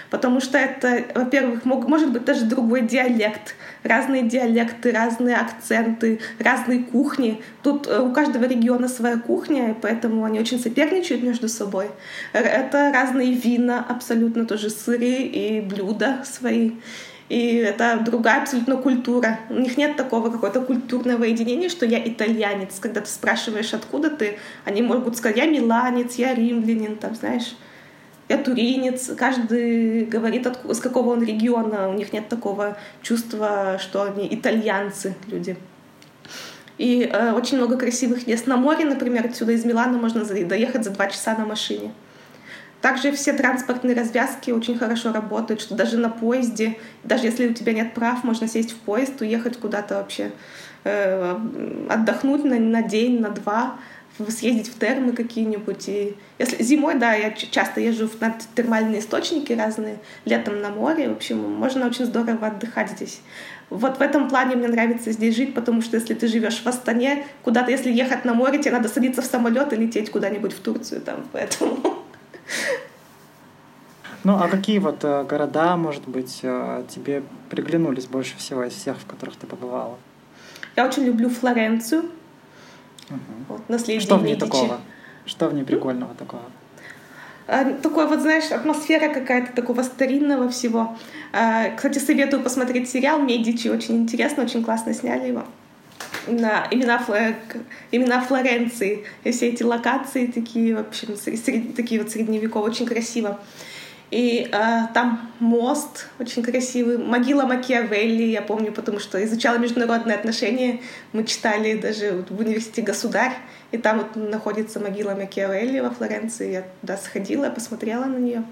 Потому что это, во-первых, мог, может быть даже другой диалект, разные диалекты, разные акценты, разные кухни. Тут э, у каждого региона своя кухня, и поэтому они очень соперничают между собой. Это разные вина, абсолютно тоже сыры и блюда свои. И это другая абсолютно культура. У них нет такого какого-то культурного единения, что я итальянец. Когда ты спрашиваешь, откуда ты, они могут сказать, я миланец, я римлянин, там, знаешь, я туринец. Каждый говорит, откуда, с какого он региона. У них нет такого чувства, что они итальянцы, люди. И э, очень много красивых мест на море, например, отсюда из Милана можно доехать за два часа на машине. Также все транспортные развязки очень хорошо работают, что даже на поезде, даже если у тебя нет прав, можно сесть в поезд, уехать куда-то вообще, э, отдохнуть на, на день, на два, съездить в термы какие-нибудь. И если зимой, да, я часто езжу на термальные источники разные, летом на море, в общем, можно очень здорово отдыхать здесь. Вот в этом плане мне нравится здесь жить, потому что если ты живешь в Астане, куда-то, если ехать на море, тебе надо садиться в самолет и лететь куда-нибудь в Турцию, там, поэтому ну, а какие вот э, города, может быть, э, тебе приглянулись больше всего из всех, в которых ты побывала? Я очень люблю Флоренцию. Угу. Вот, наследие Что в ней Медичи. такого? Что в ней прикольного такого? А, такой вот, знаешь, атмосфера какая-то такого старинного всего. А, кстати, советую посмотреть сериал «Медичи». Очень интересно, очень классно сняли его. На имена, имена Флоренции. И все эти локации такие, в общем, сред, такие вот средневековые, очень красиво. И э, там мост очень красивый, могила Макиавелли, я помню, потому что изучала международные отношения, мы читали даже в университете «Государь», и там вот находится могила Макиавелли во Флоренции, я туда сходила, посмотрела на нее,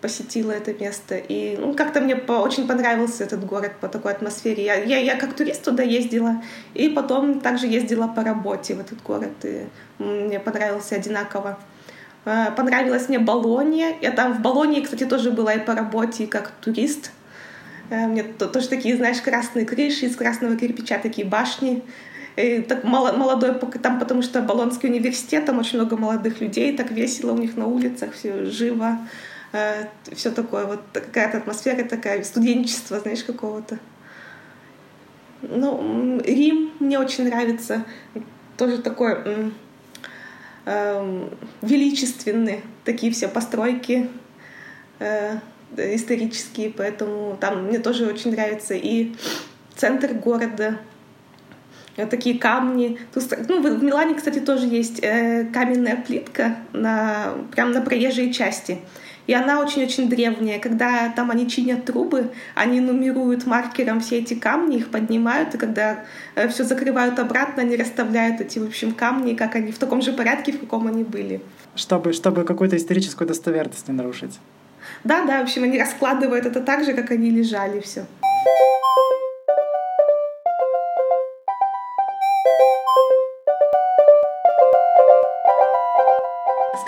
посетила это место, и ну, как-то мне по, очень понравился этот город по такой атмосфере. Я, я, я как турист туда ездила, и потом также ездила по работе в этот город, и мне понравился одинаково. Э, понравилась мне Болония. Я там в Болонии, кстати, тоже была и по работе, и как турист. Э, мне тоже такие, знаешь, красные крыши из красного кирпича, такие башни. И так молодой, там, потому что Болонский университет, там очень много молодых людей, так весело у них на улицах, все живо, э, все такое, вот какая-то атмосфера такая, студенчество, знаешь, какого-то. Ну, Рим мне очень нравится, тоже такой э, величественны такие все постройки э, исторические, поэтому там мне тоже очень нравится и центр города, такие камни. Тут, ну, в Милане, кстати, тоже есть э, каменная плитка на, прямо на проезжей части. И она очень-очень древняя. Когда там они чинят трубы, они нумеруют маркером все эти камни, их поднимают, и когда э, все закрывают обратно, они расставляют эти, в общем, камни, как они в таком же порядке, в каком они были. Чтобы, чтобы какую-то историческую достоверность не нарушить. Да, да, в общем, они раскладывают это так же, как они лежали, все.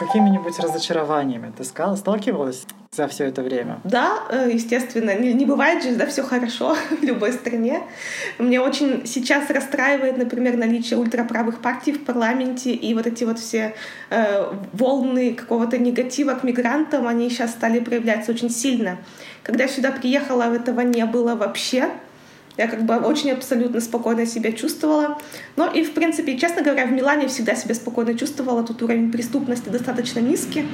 Какими-нибудь разочарованиями ты сталкивалась за все это время? Да, э, естественно. Не, не бывает же, да, все хорошо в любой стране. Мне очень сейчас расстраивает, например, наличие ультраправых партий в парламенте и вот эти вот все э, волны какого-то негатива к мигрантам, они сейчас стали проявляться очень сильно. Когда я сюда приехала, этого не было вообще. Я как бы очень абсолютно спокойно себя чувствовала. Но и, в принципе, честно говоря, в Милане всегда себя спокойно чувствовала. Тут уровень преступности достаточно низкий.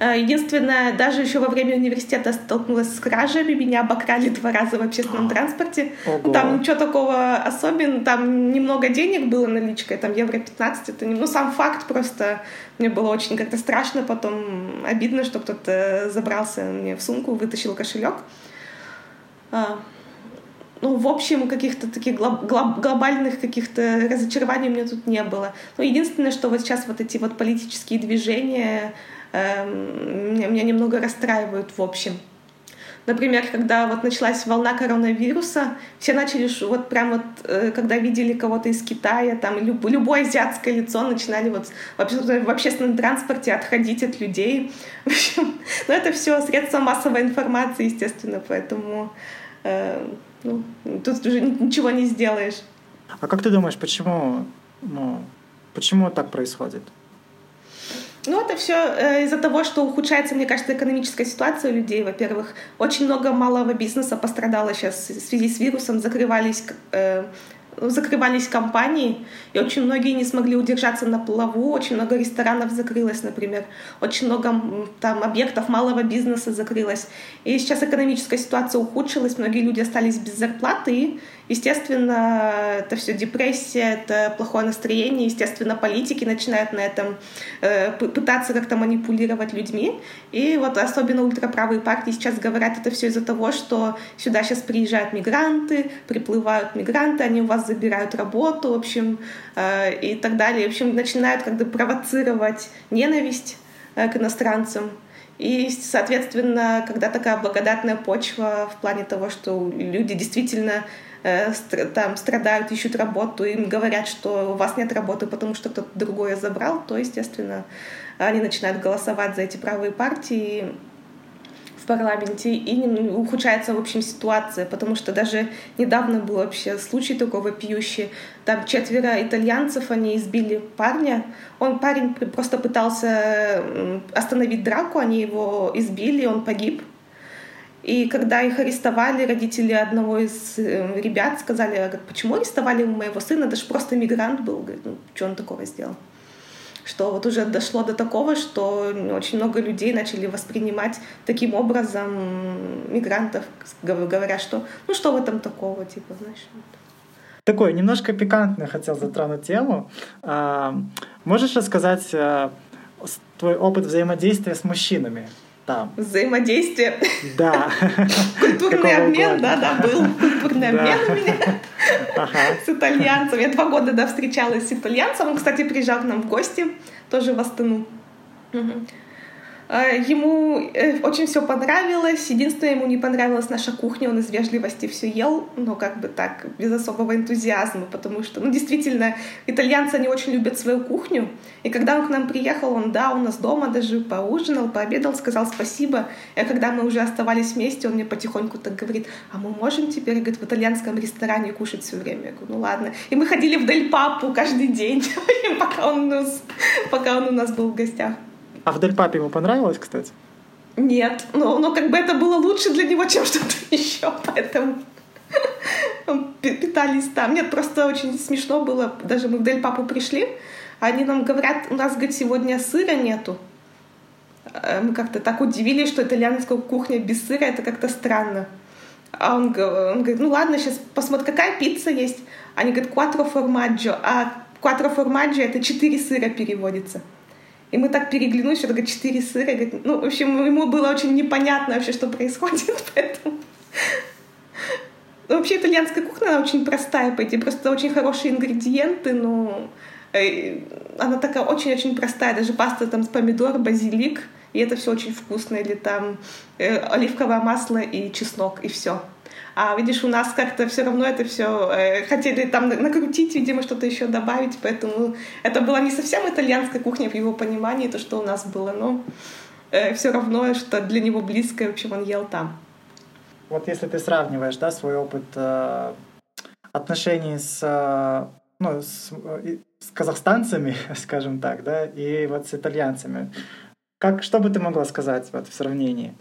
Э, единственное, даже еще во время университета столкнулась с кражами, меня обокрали два раза в общественном транспорте. Ого. Там ничего такого особенного, там немного денег было наличкой, там евро 15, это не, ну сам факт просто, мне было очень как-то страшно, потом обидно, что кто-то забрался мне в сумку, вытащил кошелек. Ну, в общем, каких-то таких глоб- глоб- глобальных каких-то разочарований у меня тут не было. Но единственное, что вот сейчас вот эти вот политические движения э, меня, меня немного расстраивают в общем. Например, когда вот началась волна коронавируса, все начали, вот прям вот, э, когда видели кого-то из Китая, там люб, любое азиатское лицо, начинали вот в, в общественном транспорте отходить от людей. В общем, ну это все средства массовой информации, естественно, поэтому э, ну, тут уже ничего не сделаешь. А как ты думаешь, почему Ну, почему так происходит? Ну, это все э, из-за того, что ухудшается, мне кажется, экономическая ситуация у людей. Во-первых, очень много малого бизнеса пострадало сейчас в связи с вирусом, закрывались э, закрывались компании, и очень многие не смогли удержаться на плаву, очень много ресторанов закрылось, например, очень много там объектов малого бизнеса закрылось. И сейчас экономическая ситуация ухудшилась, многие люди остались без зарплаты, и Естественно, это все депрессия, это плохое настроение. Естественно, политики начинают на этом э, пытаться как-то манипулировать людьми. И вот особенно ультраправые партии сейчас говорят это все из-за того, что сюда сейчас приезжают мигранты, приплывают мигранты, они у вас забирают работу, в общем, э, и так далее. В общем, начинают как-то провоцировать ненависть э, к иностранцам. И, соответственно, когда такая благодатная почва в плане того, что люди действительно там страдают, ищут работу, им говорят, что у вас нет работы, потому что кто-то другое забрал, то, естественно, они начинают голосовать за эти правые партии в парламенте, и ухудшается, в общем, ситуация, потому что даже недавно был вообще случай такой вопиющий. Там четверо итальянцев, они избили парня. Он, парень просто пытался остановить драку, они его избили, он погиб. И когда их арестовали, родители одного из э, ребят сказали, почему арестовали моего сына, это же просто мигрант был. Говорит, ну, что он такого сделал? Что вот уже дошло до такого, что очень много людей начали воспринимать таким образом мигрантов, говоря, что ну что в этом такого, типа, знаешь. Такой немножко пикантный хотел затронуть тему. А, можешь рассказать а, твой опыт взаимодействия с мужчинами? Там. Взаимодействие. Да. Культурный обмен, да, да, был культурный обмен у меня с итальянцем. Я два года, да, встречалась с итальянцем. Он, кстати, приезжал к нам в гости, тоже в Астану. Ему э, очень все понравилось. Единственное, ему не понравилась наша кухня. Он из вежливости все ел, но как бы так, без особого энтузиазма, потому что, ну, действительно, итальянцы, они очень любят свою кухню. И когда он к нам приехал, он, да, у нас дома даже поужинал, пообедал, сказал спасибо. И когда мы уже оставались вместе, он мне потихоньку так говорит, а мы можем теперь, говорит, в итальянском ресторане кушать все время? Я говорю, ну ладно. И мы ходили в Дель Папу каждый день, пока он, у нас, пока он у нас был в гостях. А в Дель Папе ему понравилось, кстати? Нет, но, но как бы это было лучше для него, чем что-то еще, поэтому питались там. Нет, просто очень смешно было. Даже мы в Дель Папу пришли, они нам говорят, у нас, говорит, сегодня сыра нету. Э, мы как-то так удивились, что итальянская кухня без сыра, это как-то странно. А он, он говорит, ну ладно, сейчас посмотрим, какая пицца есть. Они говорят, quattro formaggio. А quattro formaggio это четыре сыра переводится. И мы так переглянулись, что только четыре сыра. Говорит, ну, в общем, ему было очень непонятно вообще, что происходит, поэтому... Вообще итальянская кухня, она очень простая, по идее, просто очень хорошие ингредиенты, но э, она такая очень-очень простая, даже паста там с помидор, базилик, и это все очень вкусно, или там э, оливковое масло и чеснок, и все. А видишь, у нас как-то все равно это все э, хотели там накрутить, видимо, что-то еще добавить, поэтому это была не совсем итальянская кухня в его понимании, то, что у нас было, но э, все равно, что для него близкое, в общем, он ел там. Вот если ты сравниваешь, да, свой опыт э, отношений с, э, ну, с, с казахстанцами, скажем так, да, и вот с итальянцами, как, что бы ты могла сказать вот, в сравнении?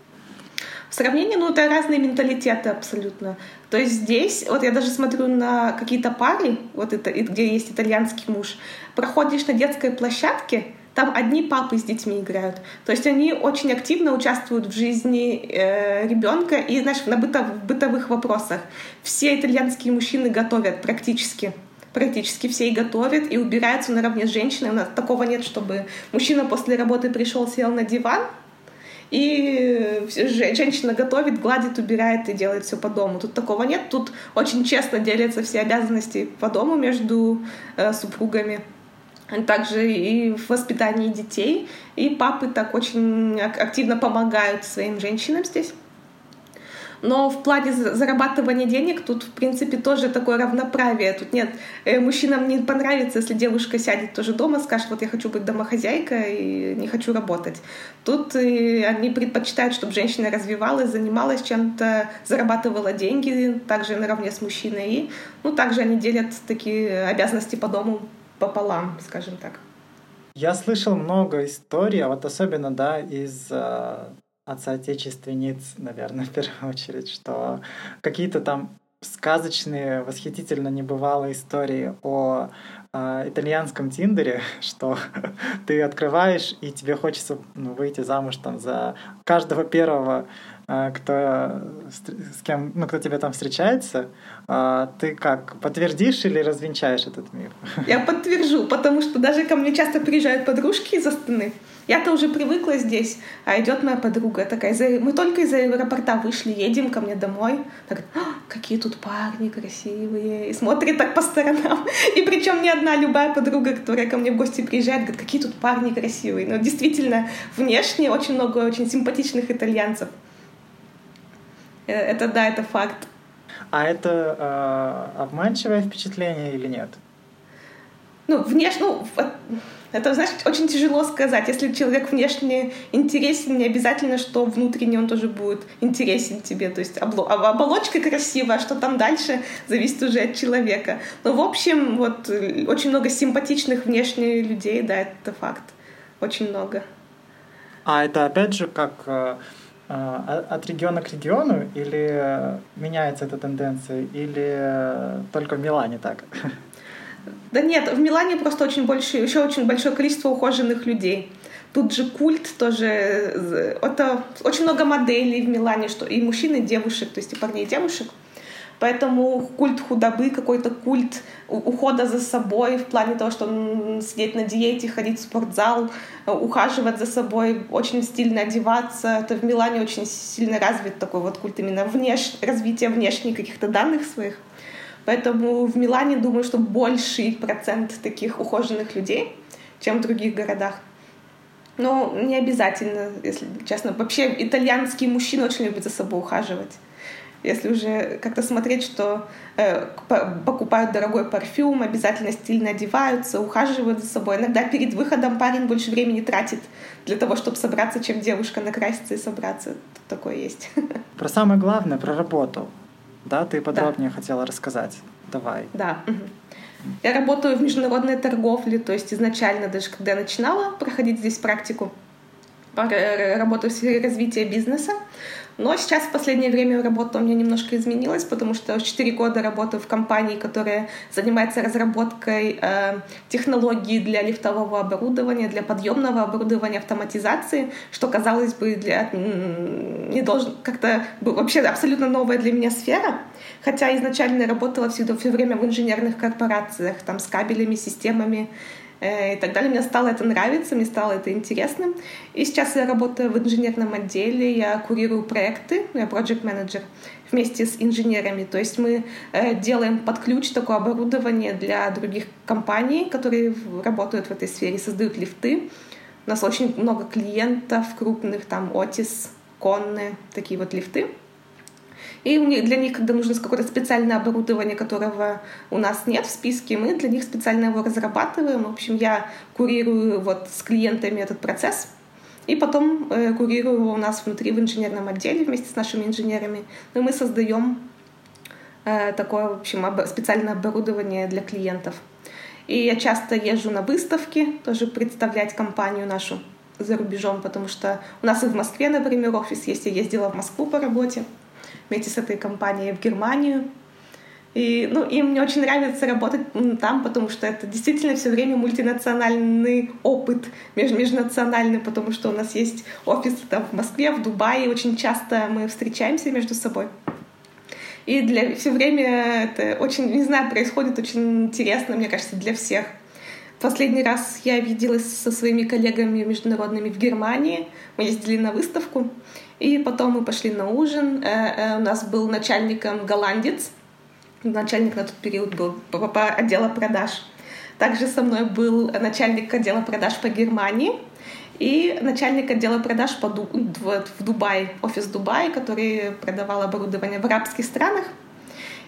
В сравнении, ну, это разные менталитеты абсолютно. То есть здесь, вот я даже смотрю на какие-то пары, вот это, где есть итальянский муж, проходишь на детской площадке, там одни папы с детьми играют. То есть они очень активно участвуют в жизни э, ребенка и, знаешь, на бытов, бытовых вопросах. Все итальянские мужчины готовят практически практически все и готовят, и убираются наравне с женщиной. У нас такого нет, чтобы мужчина после работы пришел, сел на диван, и женщина готовит, гладит, убирает и делает все по дому. Тут такого нет. Тут очень честно делятся все обязанности по дому между э, супругами. Также и в воспитании детей. И папы так очень активно помогают своим женщинам здесь. Но в плане зарабатывания денег тут, в принципе, тоже такое равноправие. Тут нет, э, мужчинам не понравится, если девушка сядет тоже дома, скажет, вот я хочу быть домохозяйкой и не хочу работать. Тут э, они предпочитают, чтобы женщина развивалась, занималась чем-то, зарабатывала деньги также наравне с мужчиной. И, ну, также они делят такие обязанности по дому пополам, скажем так. Я слышал много историй, а вот особенно, да, из э, отца-отечественниц, наверное, в первую очередь, что какие-то там сказочные, восхитительно небывалые истории о э, итальянском Тиндере, что ты открываешь и тебе хочется ну, выйти замуж там за каждого первого, э, кто с кем, ну кто тебе там встречается, э, ты как подтвердишь или развенчаешь этот миф? Я подтвержу, потому что даже ко мне часто приезжают подружки из Астаны, я-то уже привыкла здесь, а идет моя подруга такая, мы только из аэропорта вышли, едем ко мне домой. Так, а, какие тут парни красивые. И смотрит так по сторонам. И причем не одна, любая подруга, которая ко мне в гости приезжает, говорит, какие тут парни красивые. Но действительно, внешне очень много очень симпатичных итальянцев. Э, это да, это факт. А это э, обманчивое впечатление или нет? Ну, внешне, ну, это, знаешь, очень тяжело сказать. Если человек внешне интересен, не обязательно, что внутренне он тоже будет интересен тебе. То есть оболочка красивая, а что там дальше, зависит уже от человека. Но, в общем, вот очень много симпатичных внешне людей, да, это факт. Очень много. А это, опять же, как э, э, от региона к региону или меняется эта тенденция, или только в Милане так? Да нет, в Милане просто очень больше, еще очень большое количество ухоженных людей. Тут же культ тоже, это очень много моделей в Милане, что и мужчин, и девушек, то есть и парней, и девушек. Поэтому культ худобы, какой-то культ ухода за собой в плане того, что сидеть на диете, ходить в спортзал, ухаживать за собой, очень стильно одеваться. Это в Милане очень сильно развит такой вот культ именно внеш... развития внешних каких-то данных своих. Поэтому в Милане, думаю, что больший процент таких ухоженных людей, чем в других городах. Но не обязательно, если честно. Вообще итальянские мужчины очень любят за собой ухаживать. Если уже как-то смотреть, что э, покупают дорогой парфюм, обязательно стильно одеваются, ухаживают за собой. Иногда перед выходом парень больше времени тратит для того, чтобы собраться, чем девушка накраситься и собраться. Такое есть. Про самое главное, про работу. Да, ты подробнее да. хотела рассказать. Давай. Да. Я работаю в международной торговле, то есть изначально, даже когда я начинала проходить здесь практику, работаю в сфере развития бизнеса. Но сейчас в последнее время работа у меня немножко изменилась, потому что 4 года работаю в компании, которая занимается разработкой э, технологий для лифтового оборудования, для подъемного оборудования, автоматизации, что, казалось бы, для, не должен как-то вообще абсолютно новая для меня сфера. Хотя изначально работала всегда все время в инженерных корпорациях, там с кабелями, системами, и так далее. Мне стало это нравиться, мне стало это интересным. И сейчас я работаю в инженерном отделе, я курирую проекты, я project менеджер вместе с инженерами. То есть мы э, делаем под ключ такое оборудование для других компаний, которые работают в этой сфере, создают лифты. У нас очень много клиентов крупных, там Otis, Конны, такие вот лифты. И для них, когда нужно какое-то специальное оборудование, которого у нас нет в списке, мы для них специально его разрабатываем. В общем, я курирую вот с клиентами этот процесс, и потом э, курирую его у нас внутри в инженерном отделе вместе с нашими инженерами. И мы создаем э, такое, в общем, об, специальное оборудование для клиентов. И я часто езжу на выставки, тоже представлять компанию нашу за рубежом, потому что у нас и в Москве, например, офис есть. Я ездила в Москву по работе вместе с этой компанией в Германию. И, ну, и мне очень нравится работать там, потому что это действительно все время мультинациональный опыт, меж, межнациональный, потому что у нас есть офис там в Москве, в Дубае, очень часто мы встречаемся между собой. И для все время это очень, не знаю, происходит очень интересно, мне кажется, для всех. Последний раз я виделась со своими коллегами международными в Германии. Мы ездили на выставку. И потом мы пошли на ужин. Э, э, у нас был начальником голландец. Начальник на тот период был по отдела продаж. Также со мной был начальник отдела продаж по Германии и начальник отдела продаж по Ду в Дубае, офис Дубая, который продавал оборудование в арабских странах.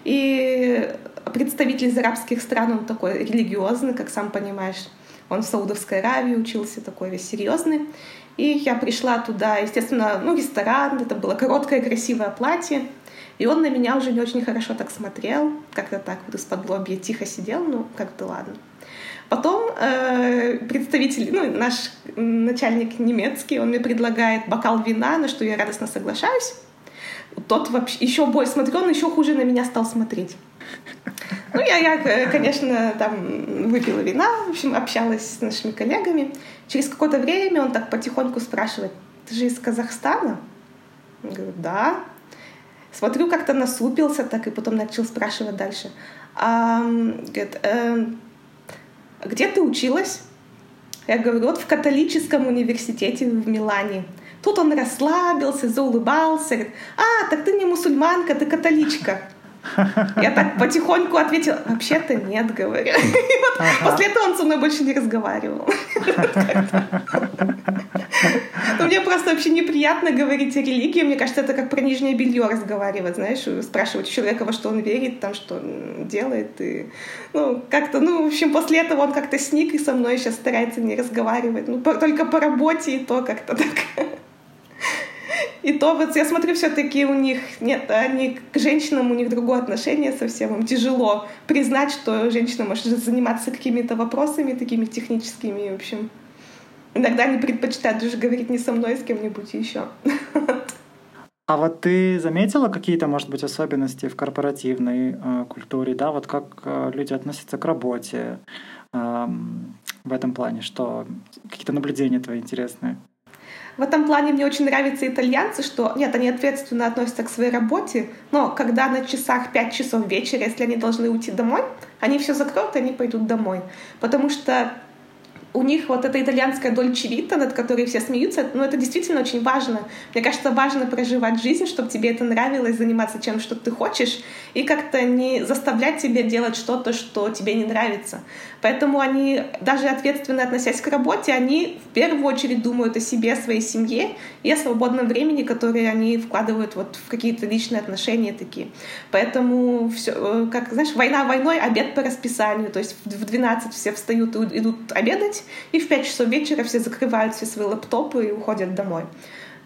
И представитель из арабских стран, он такой религиозный, как сам понимаешь. Он в Саудовской Аравии учился, такой весь серьезный. И я пришла туда, естественно, ну, ресторан, это было короткое красивое платье. И он на меня уже не очень хорошо так смотрел, как-то так вот из-под лобья тихо сидел, ну, как-то ладно. Потом э, представитель, ну, наш начальник немецкий, он мне предлагает бокал вина, на что я радостно соглашаюсь. Тот вообще еще больше смотрел, он еще хуже на меня стал смотреть. Ну, я, я, конечно, там выпила вина, в общем, общалась с нашими коллегами. Через какое-то время он так потихоньку спрашивает, ты же из Казахстана? Я говорю, да. Смотрю, как-то насупился так, и потом начал спрашивать дальше. А, говорит, э, где ты училась? Я говорю, вот в католическом университете в Милане. Тут он расслабился, заулыбался. Говорит, а, так ты не мусульманка, ты католичка. Я так потихоньку ответила, вообще-то нет, говорю. И вот ага. после этого он со мной больше не разговаривал. Но мне просто вообще неприятно говорить о религии. Мне кажется, это как про нижнее белье разговаривать, знаешь, спрашивать у человека, во что он верит, там, что он делает. И, ну, как-то, ну, в общем, после этого он как-то сник и со мной сейчас старается не разговаривать. Ну, только по работе и то как-то так. И то вот я смотрю, все-таки у них нет, они к женщинам у них другое отношение совсем. Им тяжело признать, что женщина может заниматься какими-то вопросами такими техническими, в общем. Иногда они предпочитают даже говорить не со мной, а с кем-нибудь еще. А вот ты заметила какие-то, может быть, особенности в корпоративной э, культуре, да, вот как э, люди относятся к работе э, в этом плане, что какие-то наблюдения твои интересные? В этом плане мне очень нравятся итальянцы, что нет, они ответственно относятся к своей работе, но когда на часах 5 часов вечера, если они должны уйти домой, они все закроют, и они пойдут домой. Потому что у них вот эта итальянская дольче вита, над которой все смеются, ну, это действительно очень важно. Мне кажется, важно проживать жизнь, чтобы тебе это нравилось, заниматься чем, что ты хочешь, и как-то не заставлять тебя делать что-то, что тебе не нравится. Поэтому они, даже ответственно относясь к работе, они в первую очередь думают о себе, своей семье и о свободном времени, которое они вкладывают вот в какие-то личные отношения такие. Поэтому все, э, как, знаешь, война войной, обед по расписанию. То есть в 12 все встают и идут обедать, и в 5 часов вечера все закрывают все свои лаптопы и уходят домой.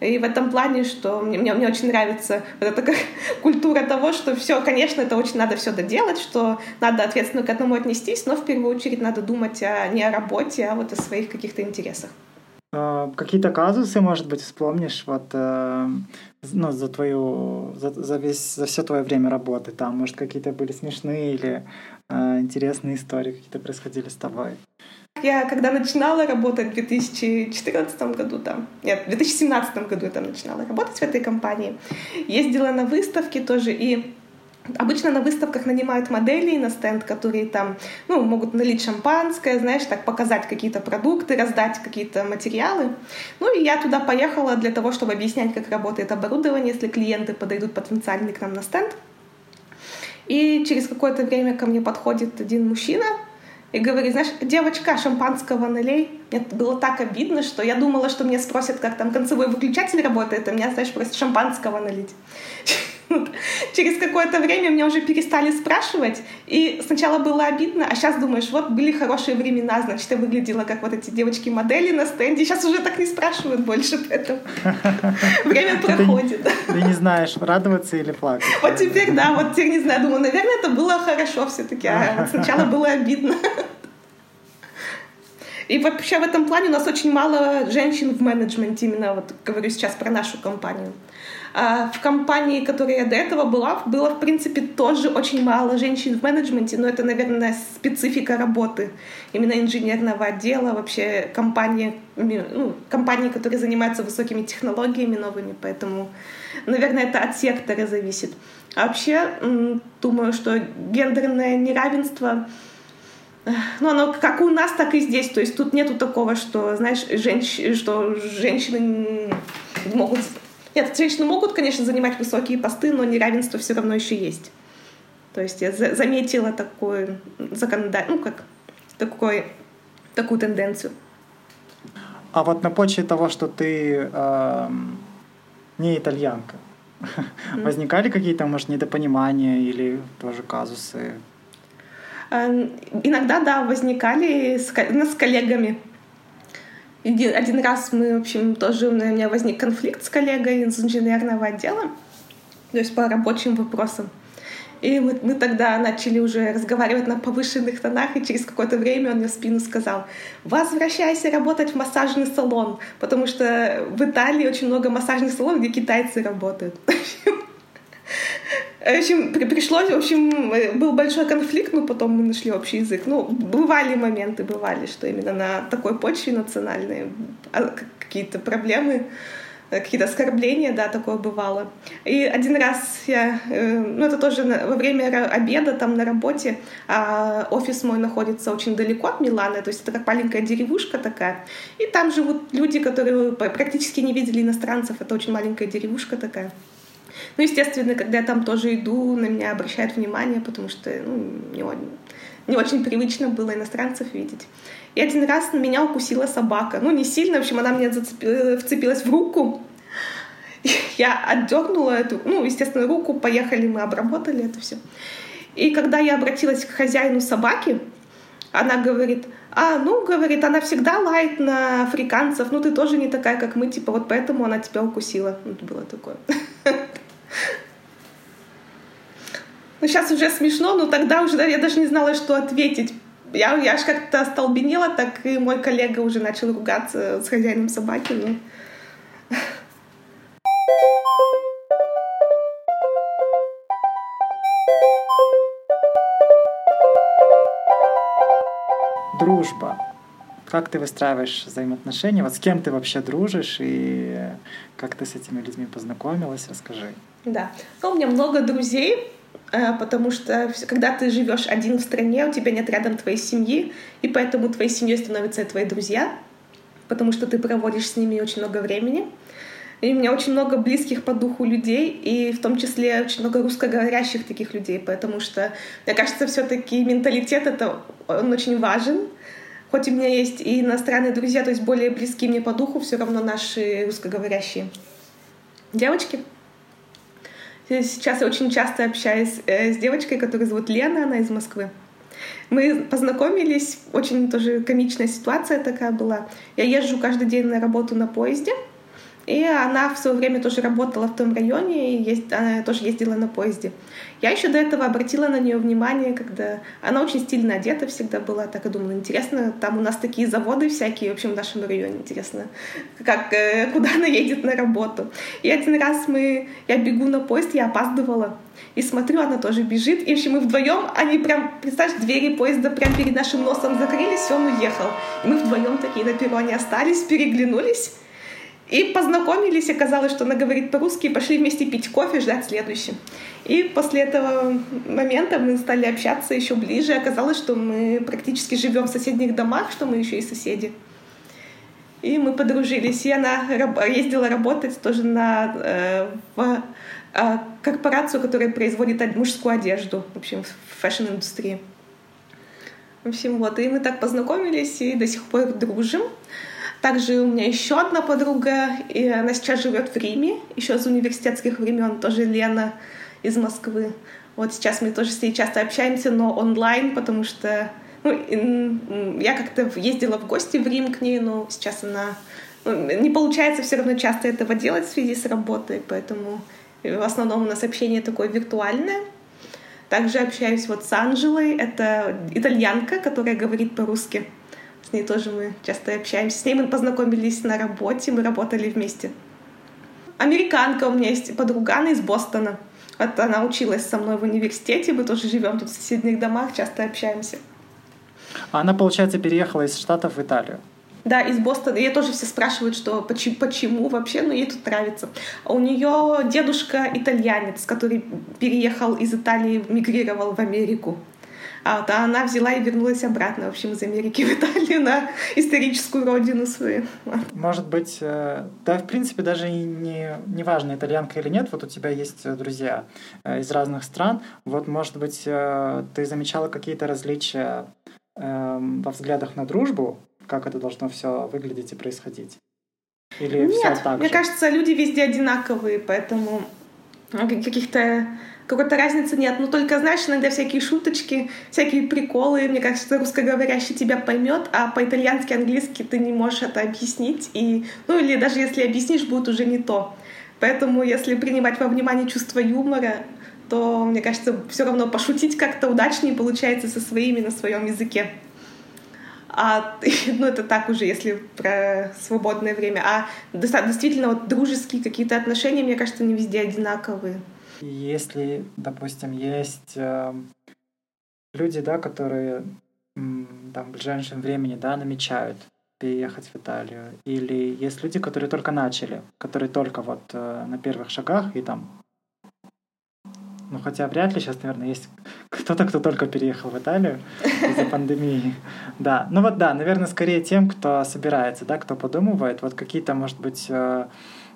И в этом плане, что мне, мне, мне очень нравится вот эта как, культура того, что все, конечно, это очень надо все доделать, что надо ответственно к этому отнестись, но в первую очередь надо думать о, не о работе, а вот о своих каких-то интересах. А, какие-то казусы, может быть, вспомнишь вот, э, ну, за твою, за, за, весь, за все твое время работы там, может, какие-то были смешные или э, интересные истории какие-то происходили с тобой? Я когда начинала работать в 2014 году там, нет, в 2017 году я там начинала работать в этой компании, ездила на выставки тоже и Обычно на выставках нанимают моделей на стенд, которые там, ну, могут налить шампанское, знаешь, так показать какие-то продукты, раздать какие-то материалы. Ну, и я туда поехала для того, чтобы объяснять, как работает оборудование, если клиенты подойдут потенциально к нам на стенд. И через какое-то время ко мне подходит один мужчина, и говорит, знаешь, девочка, шампанского налей. Мне было так обидно, что я думала, что мне спросят, как там концевой выключатель работает, а меня, знаешь, просят шампанского налить. Через какое-то время меня уже перестали спрашивать, и сначала было обидно, а сейчас думаешь, вот были хорошие времена, значит, я выглядела как вот эти девочки-модели на стенде, сейчас уже так не спрашивают больше, поэтому время проходит. Ты не знаешь, радоваться или плакать. Вот теперь, да, вот теперь не знаю, думаю, наверное, это было хорошо все-таки, а сначала было обидно. И вообще в этом плане у нас очень мало женщин в менеджменте, именно вот говорю сейчас про нашу компанию. А в компании, которой я до этого была, было, в принципе, тоже очень мало женщин в менеджменте, но это, наверное, специфика работы именно инженерного отдела, вообще компании, ну, компании, которые занимаются высокими технологиями новыми, поэтому, наверное, это от сектора зависит. А вообще, думаю, что гендерное неравенство ну, оно как у нас, так и здесь. То есть тут нету такого, что, знаешь, женщ... что женщины могут нет, женщины могут, конечно, занимать высокие посты, но неравенство все равно еще есть. То есть я заметила такую законодательную, ну как, такой, такую тенденцию. А вот на почве того, что ты э, не итальянка, mm. возникали какие-то, может, недопонимания или тоже казусы? Иногда, да, возникали с, ну, с коллегами один, раз мы, в общем, тоже у меня возник конфликт с коллегой из инженерного отдела, то есть по рабочим вопросам. И мы, мы тогда начали уже разговаривать на повышенных тонах, и через какое-то время он мне в спину сказал, возвращайся работать в массажный салон, потому что в Италии очень много массажных салонов, где китайцы работают. В общем, пришлось, в общем, был большой конфликт, но потом мы нашли общий язык. Ну, бывали моменты, бывали, что именно на такой почве национальной а, какие-то проблемы Э, какие-то оскорбления, да, такое бывало. И один раз я, э, ну это тоже во время обеда там на работе, а офис мой находится очень далеко от Милана, то есть это как маленькая деревушка такая. И там живут люди, которые практически не видели иностранцев, это очень маленькая деревушка такая. Ну, естественно, когда я там тоже иду, на меня обращают внимание, потому что ну, не, не очень привычно было иностранцев видеть. И один раз на меня укусила собака. Ну, не сильно, в общем, она мне зацепила, вцепилась в руку. Я отдернула эту, ну, естественно, руку, поехали, мы обработали это все. И когда я обратилась к хозяину собаки, она говорит, а, ну, говорит, она всегда лает на африканцев, ну, ты тоже не такая, как мы, типа, вот поэтому она тебя укусила. Вот было такое. Ну, сейчас уже смешно, но тогда уже я даже не знала, что ответить я, я аж как-то остолбенела, так и мой коллега уже начал ругаться с хозяином собаки. Ну. Дружба. Как ты выстраиваешь взаимоотношения? Вот с кем ты вообще дружишь и как ты с этими людьми познакомилась? Расскажи. Да. Ну, у меня много друзей, Э, потому что когда ты живешь один в стране, у тебя нет рядом твоей семьи, и поэтому твоей семьей становятся твои друзья, потому что ты проводишь с ними очень много времени. И у меня очень много близких по духу людей, и в том числе очень много русскоговорящих таких людей, потому что, мне кажется, все-таки менталитет это он очень важен. Хоть у меня есть и иностранные друзья, то есть более близкие мне по духу, все равно наши русскоговорящие девочки — Сейчас я очень часто общаюсь э, с девочкой, которая зовут Лена, она из Москвы. Мы познакомились, очень тоже комичная ситуация такая была. Я езжу каждый день на работу на поезде, и она в свое время тоже работала в том районе, и есть, она тоже ездила на поезде. Я еще до этого обратила на нее внимание, когда она очень стильно одета всегда была. Так и думала, интересно, там у нас такие заводы всякие, в общем, в нашем районе, интересно, как, э, куда она едет на работу. И один раз мы, я бегу на поезд, я опаздывала, и смотрю, она тоже бежит. И в общем, мы вдвоем, они прям, представляешь, двери поезда прям перед нашим носом закрылись, он уехал. И мы вдвоем такие на перроне остались, переглянулись. И познакомились, оказалось, что она говорит по-русски, и пошли вместе пить кофе, ждать следующий. И после этого момента мы стали общаться еще ближе. Оказалось, что мы практически живем в соседних домах, что мы еще и соседи. И мы подружились. И она ездила работать тоже на э, в, э, корпорацию, которая производит мужскую одежду, в общем, в fashion-индустрии. В общем, вот. И мы так познакомились и до сих пор дружим. Также у меня еще одна подруга, и она сейчас живет в Риме, еще с университетских времен, тоже Лена из Москвы. Вот сейчас мы тоже с ней часто общаемся, но онлайн, потому что ну, я как-то ездила в гости в Рим к ней, но сейчас она ну, не получается все равно часто этого делать в связи с работой, поэтому в основном у нас общение такое виртуальное. Также общаюсь вот с Анжелой, это итальянка, которая говорит по-русски ней тоже мы часто общаемся. С ней мы познакомились на работе, мы работали вместе. Американка у меня есть подруга, она из Бостона. Вот она училась со мной в университете, мы тоже живем тут в соседних домах, часто общаемся. А она, получается, переехала из Штатов в Италию? Да, из Бостона. И тоже все спрашивают, что почему, почему вообще, но ей тут нравится. А у нее дедушка итальянец, который переехал из Италии, мигрировал в Америку. А вот она взяла и вернулась обратно, в общем, из Америки в Италию на историческую родину свою. Может быть, э, да, в принципе, даже и не, не важно, итальянка или нет, вот у тебя есть друзья э, из разных стран, вот, может быть, э, ты замечала какие-то различия эм, во взглядах на дружбу, как это должно все выглядеть и происходить? Или Нет, все так мне же? кажется, люди везде одинаковые, поэтому каких-то какой-то разницы нет. Ну, только, знаешь, иногда всякие шуточки, всякие приколы. Мне кажется, русскоговорящий тебя поймет, а по-итальянски, английски ты не можешь это объяснить. И, ну, или даже если объяснишь, будет уже не то. Поэтому, если принимать во внимание чувство юмора, то, мне кажется, все равно пошутить как-то удачнее получается со своими на своем языке. А, ну, это так уже, если про свободное время. А действительно, вот дружеские какие-то отношения, мне кажется, не везде одинаковые. Если, допустим, есть э, люди, да, которые там, в ближайшем времени да, намечают переехать в Италию, или есть люди, которые только начали, которые только вот э, на первых шагах и там ну, хотя вряд ли сейчас, наверное, есть кто-то, кто только переехал в Италию из-за пандемии. Да, ну вот да, наверное, скорее тем, кто собирается, да, кто подумывает. Вот какие-то, может быть, э,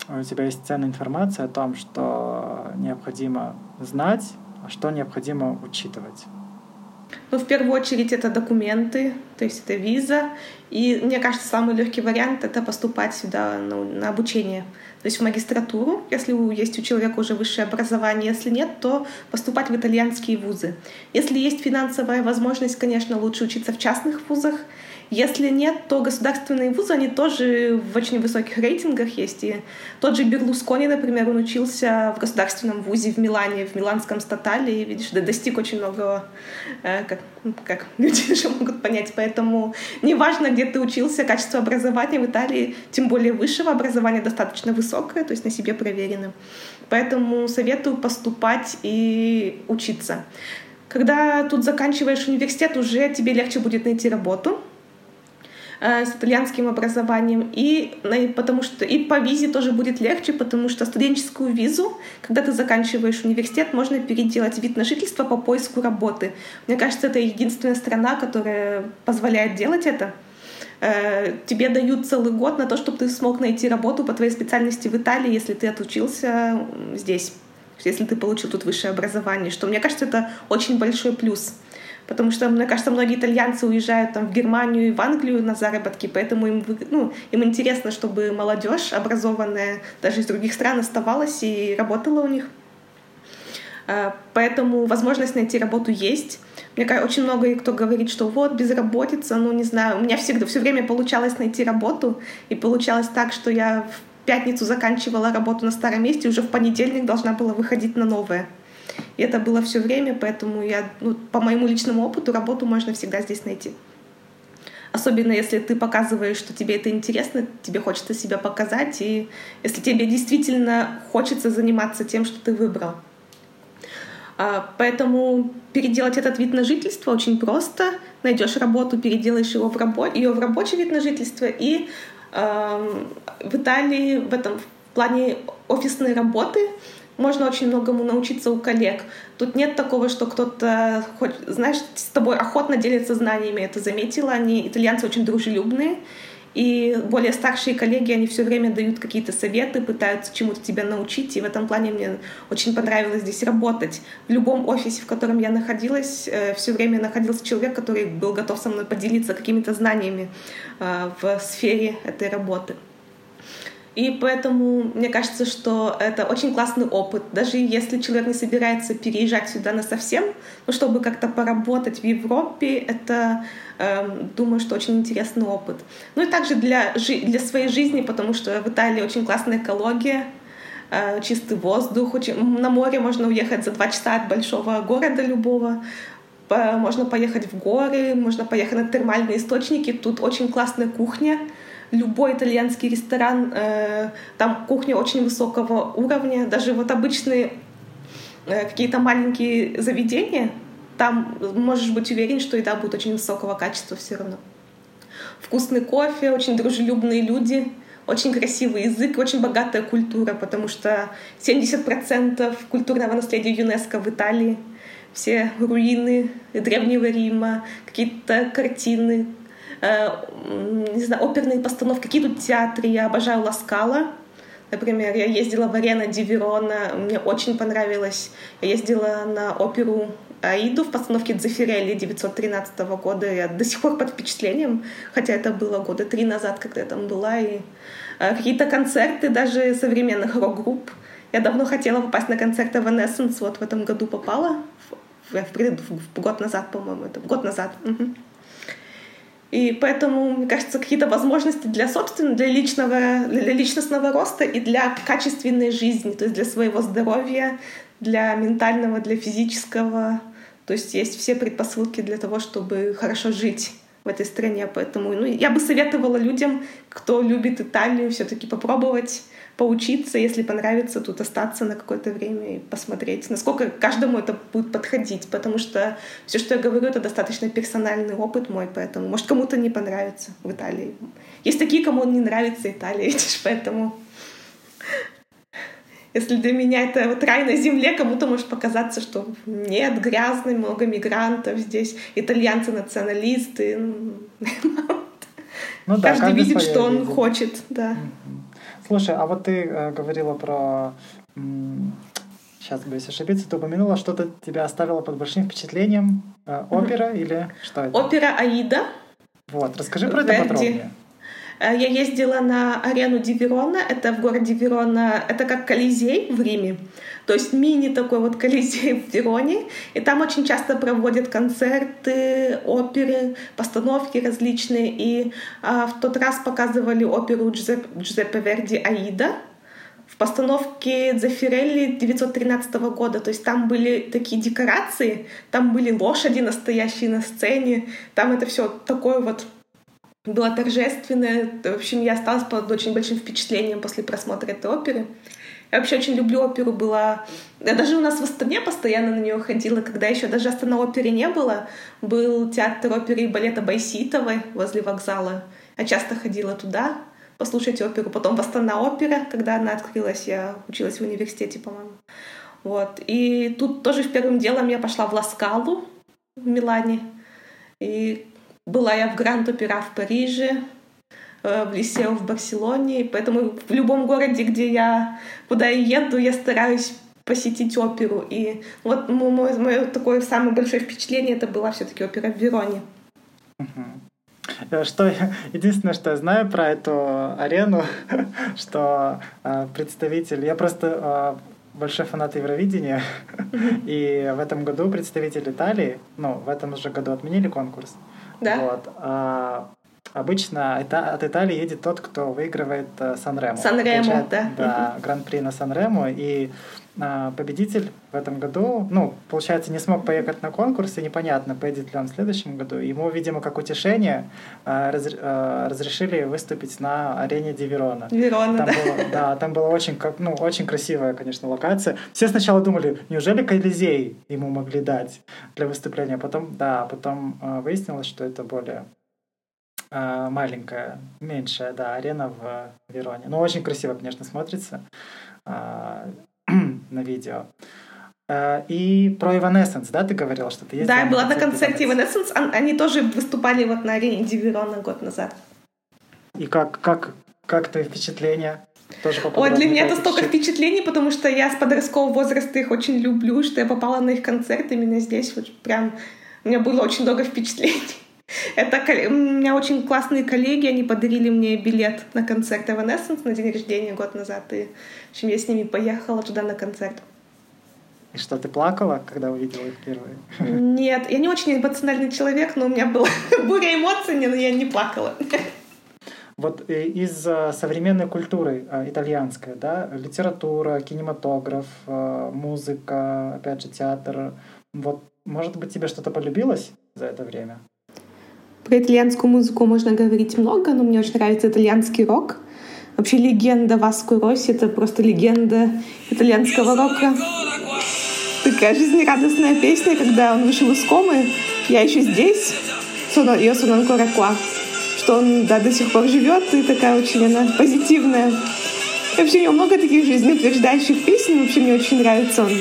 у тебя есть ценная информация о том, что необходимо знать, а что необходимо учитывать. Ну, в первую очередь, это документы, то есть это виза. И мне кажется, самый легкий вариант — это поступать сюда ну, на обучение. То есть в магистратуру, если есть у человека уже высшее образование. Если нет, то поступать в итальянские вузы. Если есть финансовая возможность, конечно, лучше учиться в частных вузах. Если нет, то государственные вузы, они тоже в очень высоких рейтингах есть. И тот же Берлускони, например, он учился в государственном вузе в Милане, в Миланском статале, и, видишь, да, достиг очень много, э, как, как люди уже могут понять. Поэтому неважно, где ты учился, качество образования в Италии, тем более высшего образования, достаточно высокое, то есть на себе проверено. Поэтому советую поступать и учиться. Когда тут заканчиваешь университет, уже тебе легче будет найти работу, Э, с итальянским образованием, и потому что и по визе тоже будет легче, потому что студенческую визу, когда ты заканчиваешь университет, можно переделать вид на жительство по поиску работы. Мне кажется, это единственная страна, которая позволяет делать это. Э, тебе дают целый год на то, чтобы ты смог найти работу по твоей специальности в Италии, если ты отучился здесь, если ты получил тут высшее образование, что мне кажется, это очень большой плюс потому что, мне кажется, многие итальянцы уезжают там в Германию и в Англию на заработки, поэтому им, ну, им интересно, чтобы молодежь образованная даже из других стран оставалась и работала у них. А, поэтому возможность найти работу есть. Мне кажется, очень много кто говорит, что вот безработица, ну не знаю, у меня всегда все время получалось найти работу, и получалось так, что я в пятницу заканчивала работу на старом месте, уже в понедельник должна была выходить на новое. И это было все время, поэтому я, ну, по моему личному опыту, работу можно всегда здесь найти. Особенно если ты показываешь, что тебе это интересно, тебе хочется себя показать, и если тебе действительно хочется заниматься тем, что ты выбрал. А, поэтому переделать этот вид на жительство очень просто. Найдешь работу, переделаешь его в, рабо- ее в рабочий вид на жительство. И э, в Италии в этом в плане офисной работы можно очень многому научиться у коллег. Тут нет такого, что кто-то, знаешь, с тобой охотно делится знаниями. Это заметила. Они, итальянцы, очень дружелюбные. И более старшие коллеги, они все время дают какие-то советы, пытаются чему-то тебя научить. И в этом плане мне очень понравилось здесь работать. В любом офисе, в котором я находилась, э, все время находился человек, который был готов со мной поделиться какими-то знаниями э, в сфере этой работы. И поэтому мне кажется, что это очень классный опыт. Даже если человек не собирается переезжать сюда на совсем, но чтобы как-то поработать в Европе, это, э, думаю, что очень интересный опыт. Ну и также для, для своей жизни, потому что в Италии очень классная экология, э, чистый воздух. Очень... На море можно уехать за два часа от большого города любого можно поехать в горы, можно поехать на термальные источники. Тут очень классная кухня, любой итальянский ресторан, э, там кухня очень высокого уровня, даже вот обычные э, какие-то маленькие заведения, там можешь быть уверен, что еда будет очень высокого качества все равно. Вкусный кофе, очень дружелюбные люди, очень красивый язык, очень богатая культура, потому что 70% культурного наследия ЮНЕСКО в Италии, все руины Древнего Рима, какие-то картины, не знаю, оперные постановки, какие тут театры. Я обожаю Ласкала. Например, я ездила в Арена Диверона, мне очень понравилось. Я ездила на оперу Аиду в постановке Дзефирелли 913 года. Я до сих пор под впечатлением, хотя это было года три назад, когда я там была. И э, какие-то концерты даже современных рок-групп. Я давно хотела попасть на концерт Evanescence, вот в этом году попала. В, в, в год назад, по-моему, это год назад. Угу. И поэтому, мне кажется, какие-то возможности для собственного, для личного, для личностного роста и для качественной жизни, то есть для своего здоровья, для ментального, для физического. То есть есть все предпосылки для того, чтобы хорошо жить в этой стране. Поэтому ну, я бы советовала людям, кто любит Италию, все-таки попробовать поучиться, если понравится, тут остаться на какое-то время и посмотреть, насколько каждому это будет подходить, потому что все, что я говорю, это достаточно персональный опыт мой, поэтому, может, кому-то не понравится в Италии. Есть такие, кому не нравится Италия, видишь, поэтому если для меня это вот рай на земле, кому-то может показаться, что нет, грязно, много мигрантов здесь, итальянцы националисты. Ну, да, каждый, видит, что он видит. хочет, да. Слушай, а вот ты э, говорила про... Сейчас боюсь ошибиться, ты упомянула, что-то тебя оставило под большим впечатлением. Э, опера mm-hmm. или что это? Опера «Аида». Вот, расскажи про Верди. это подробнее. Э, я ездила на арену Диверона, это в городе Верона, это как Колизей в Риме, то есть мини такой вот Колизей в Вероне, и там очень часто проводят концерты, оперы, постановки различные, и а, в тот раз показывали оперу Джузеппе, Джузеппе Верди «Аида», в постановке Дзефирелли 1913 года. То есть там были такие декорации, там были лошади настоящие на сцене, там это все такое вот было торжественное. В общем, я осталась под очень большим впечатлением после просмотра этой оперы. Я вообще очень люблю оперу, была... Я даже у нас в Астане постоянно на нее ходила, когда еще даже Астана оперы не было. Был театр оперы и балета Байситовой возле вокзала. Я часто ходила туда послушать оперу. Потом в Астана опера, когда она открылась, я училась в университете, по-моему. Вот. И тут тоже первым делом я пошла в Ласкалу в Милане. И была я в Гранд-Опера в Париже, э, в Лисео в Барселоне, поэтому в любом городе, где я, куда я еду, я стараюсь посетить оперу. И вот мое, мое такое самое большое впечатление это была все-таки опера в Вероне. Э, что единственное, что я знаю про эту арену, что э, представитель, я просто большой фанат Евровидения, и в этом году представитель Италии, ну, в этом же году отменили конкурс, да? Вот. А, обычно это, от Италии едет тот, кто выигрывает э, Сан-Ремо. Сан-Ремо, да. Да, гран-при на Сан-Ремо. И победитель в этом году, ну, получается, не смог поехать на конкурс, и непонятно, поедет ли он в следующем году. Ему, видимо, как утешение а, раз, а, разрешили выступить на арене Диверона. Диверона, там да. Было, да, там была очень, ну, очень красивая, конечно, локация. Все сначала думали, неужели Колизей ему могли дать для выступления. Потом, да, потом а, выяснилось, что это более маленькая, меньшая, да, арена в Вероне. Ну, очень красиво, конечно, смотрится на видео. Э, и про Evanescence, да, ты говорила, что ты ездила? Да, я была на концерте Evanescence. Они тоже выступали вот на арене Диверона год назад. И как, как, как твои впечатления? Тоже Ой, для меня это столько впечатлений, потому что я с подросткового возраста их очень люблю, что я попала на их концерт именно здесь. Вот прям у меня было очень много впечатлений. Это у меня очень классные коллеги, они подарили мне билет на концерт Evanescence на день рождения год назад, и в общем, я с ними поехала туда на концерт. И что, ты плакала, когда увидела их впервые? Нет, я не очень эмоциональный человек, но у меня была буря эмоций, но я не плакала. Вот э, из э, современной культуры э, итальянской, да, литература, кинематограф, музыка, опять же, театр, вот, может быть, тебе что-то полюбилось за это время? Про итальянскую музыку можно говорить много, но мне очень нравится итальянский рок. Вообще легенда Васко Росси — это просто легенда итальянского рока. Такая жизнерадостная песня, когда он вышел из комы. Я еще здесь. Ее сон анкора qua. Что он да, до сих пор живет, и такая очень она позитивная. И вообще у него много таких жизнеутверждающих песен. Вообще мне очень нравится он.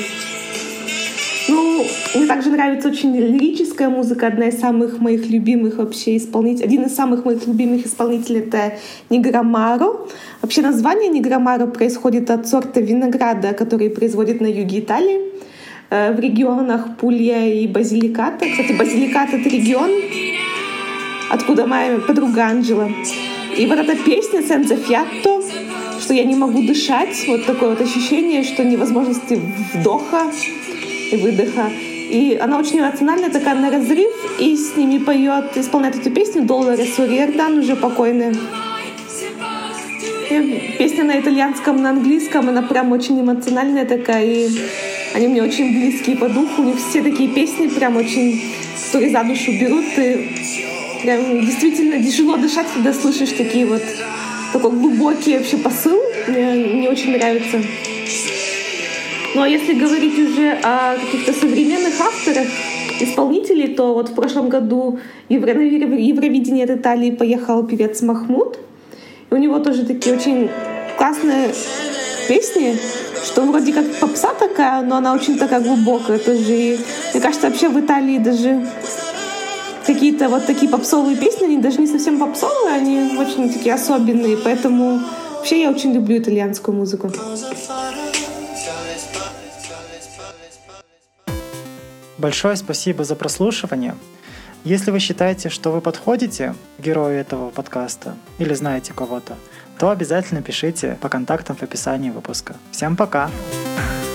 Мне также нравится очень лирическая музыка, одна из самых моих любимых вообще исполнителей. Один из самых моих любимых исполнителей — это Неграмаро. Вообще название Неграмаро происходит от сорта винограда, который производит на юге Италии, э, в регионах Пулья и Базиликата. Кстати, Базиликат — это регион, откуда моя подруга Анджела. И вот эта песня «Сенза Фиатто», что я не могу дышать, вот такое вот ощущение, что невозможности вдоха, и выдоха. И она очень эмоциональная, такая на разрыв, и с ними поет, исполняет эту песню Долорес Уриердан, уже покойная. Песня на итальянском, на английском, она прям очень эмоциональная такая, и они мне очень близкие по духу. У них все такие песни прям очень, которые за душу берут. И прям действительно тяжело дышать, когда слышишь такие вот такой глубокий вообще посыл. Мне, мне очень нравится. Ну а если говорить уже о каких-то современных авторах, исполнителей, то вот в прошлом году Евро... Евровидение от Италии поехал певец Махмуд. И у него тоже такие очень классные песни, что вроде как попса такая, но она очень такая глубокая тоже. И мне кажется, вообще в Италии даже какие-то вот такие попсовые песни, они даже не совсем попсовые, они очень такие особенные, поэтому вообще я очень люблю итальянскую музыку. Большое спасибо за прослушивание. Если вы считаете, что вы подходите герою этого подкаста или знаете кого-то, то обязательно пишите по контактам в описании выпуска. Всем пока! Пока!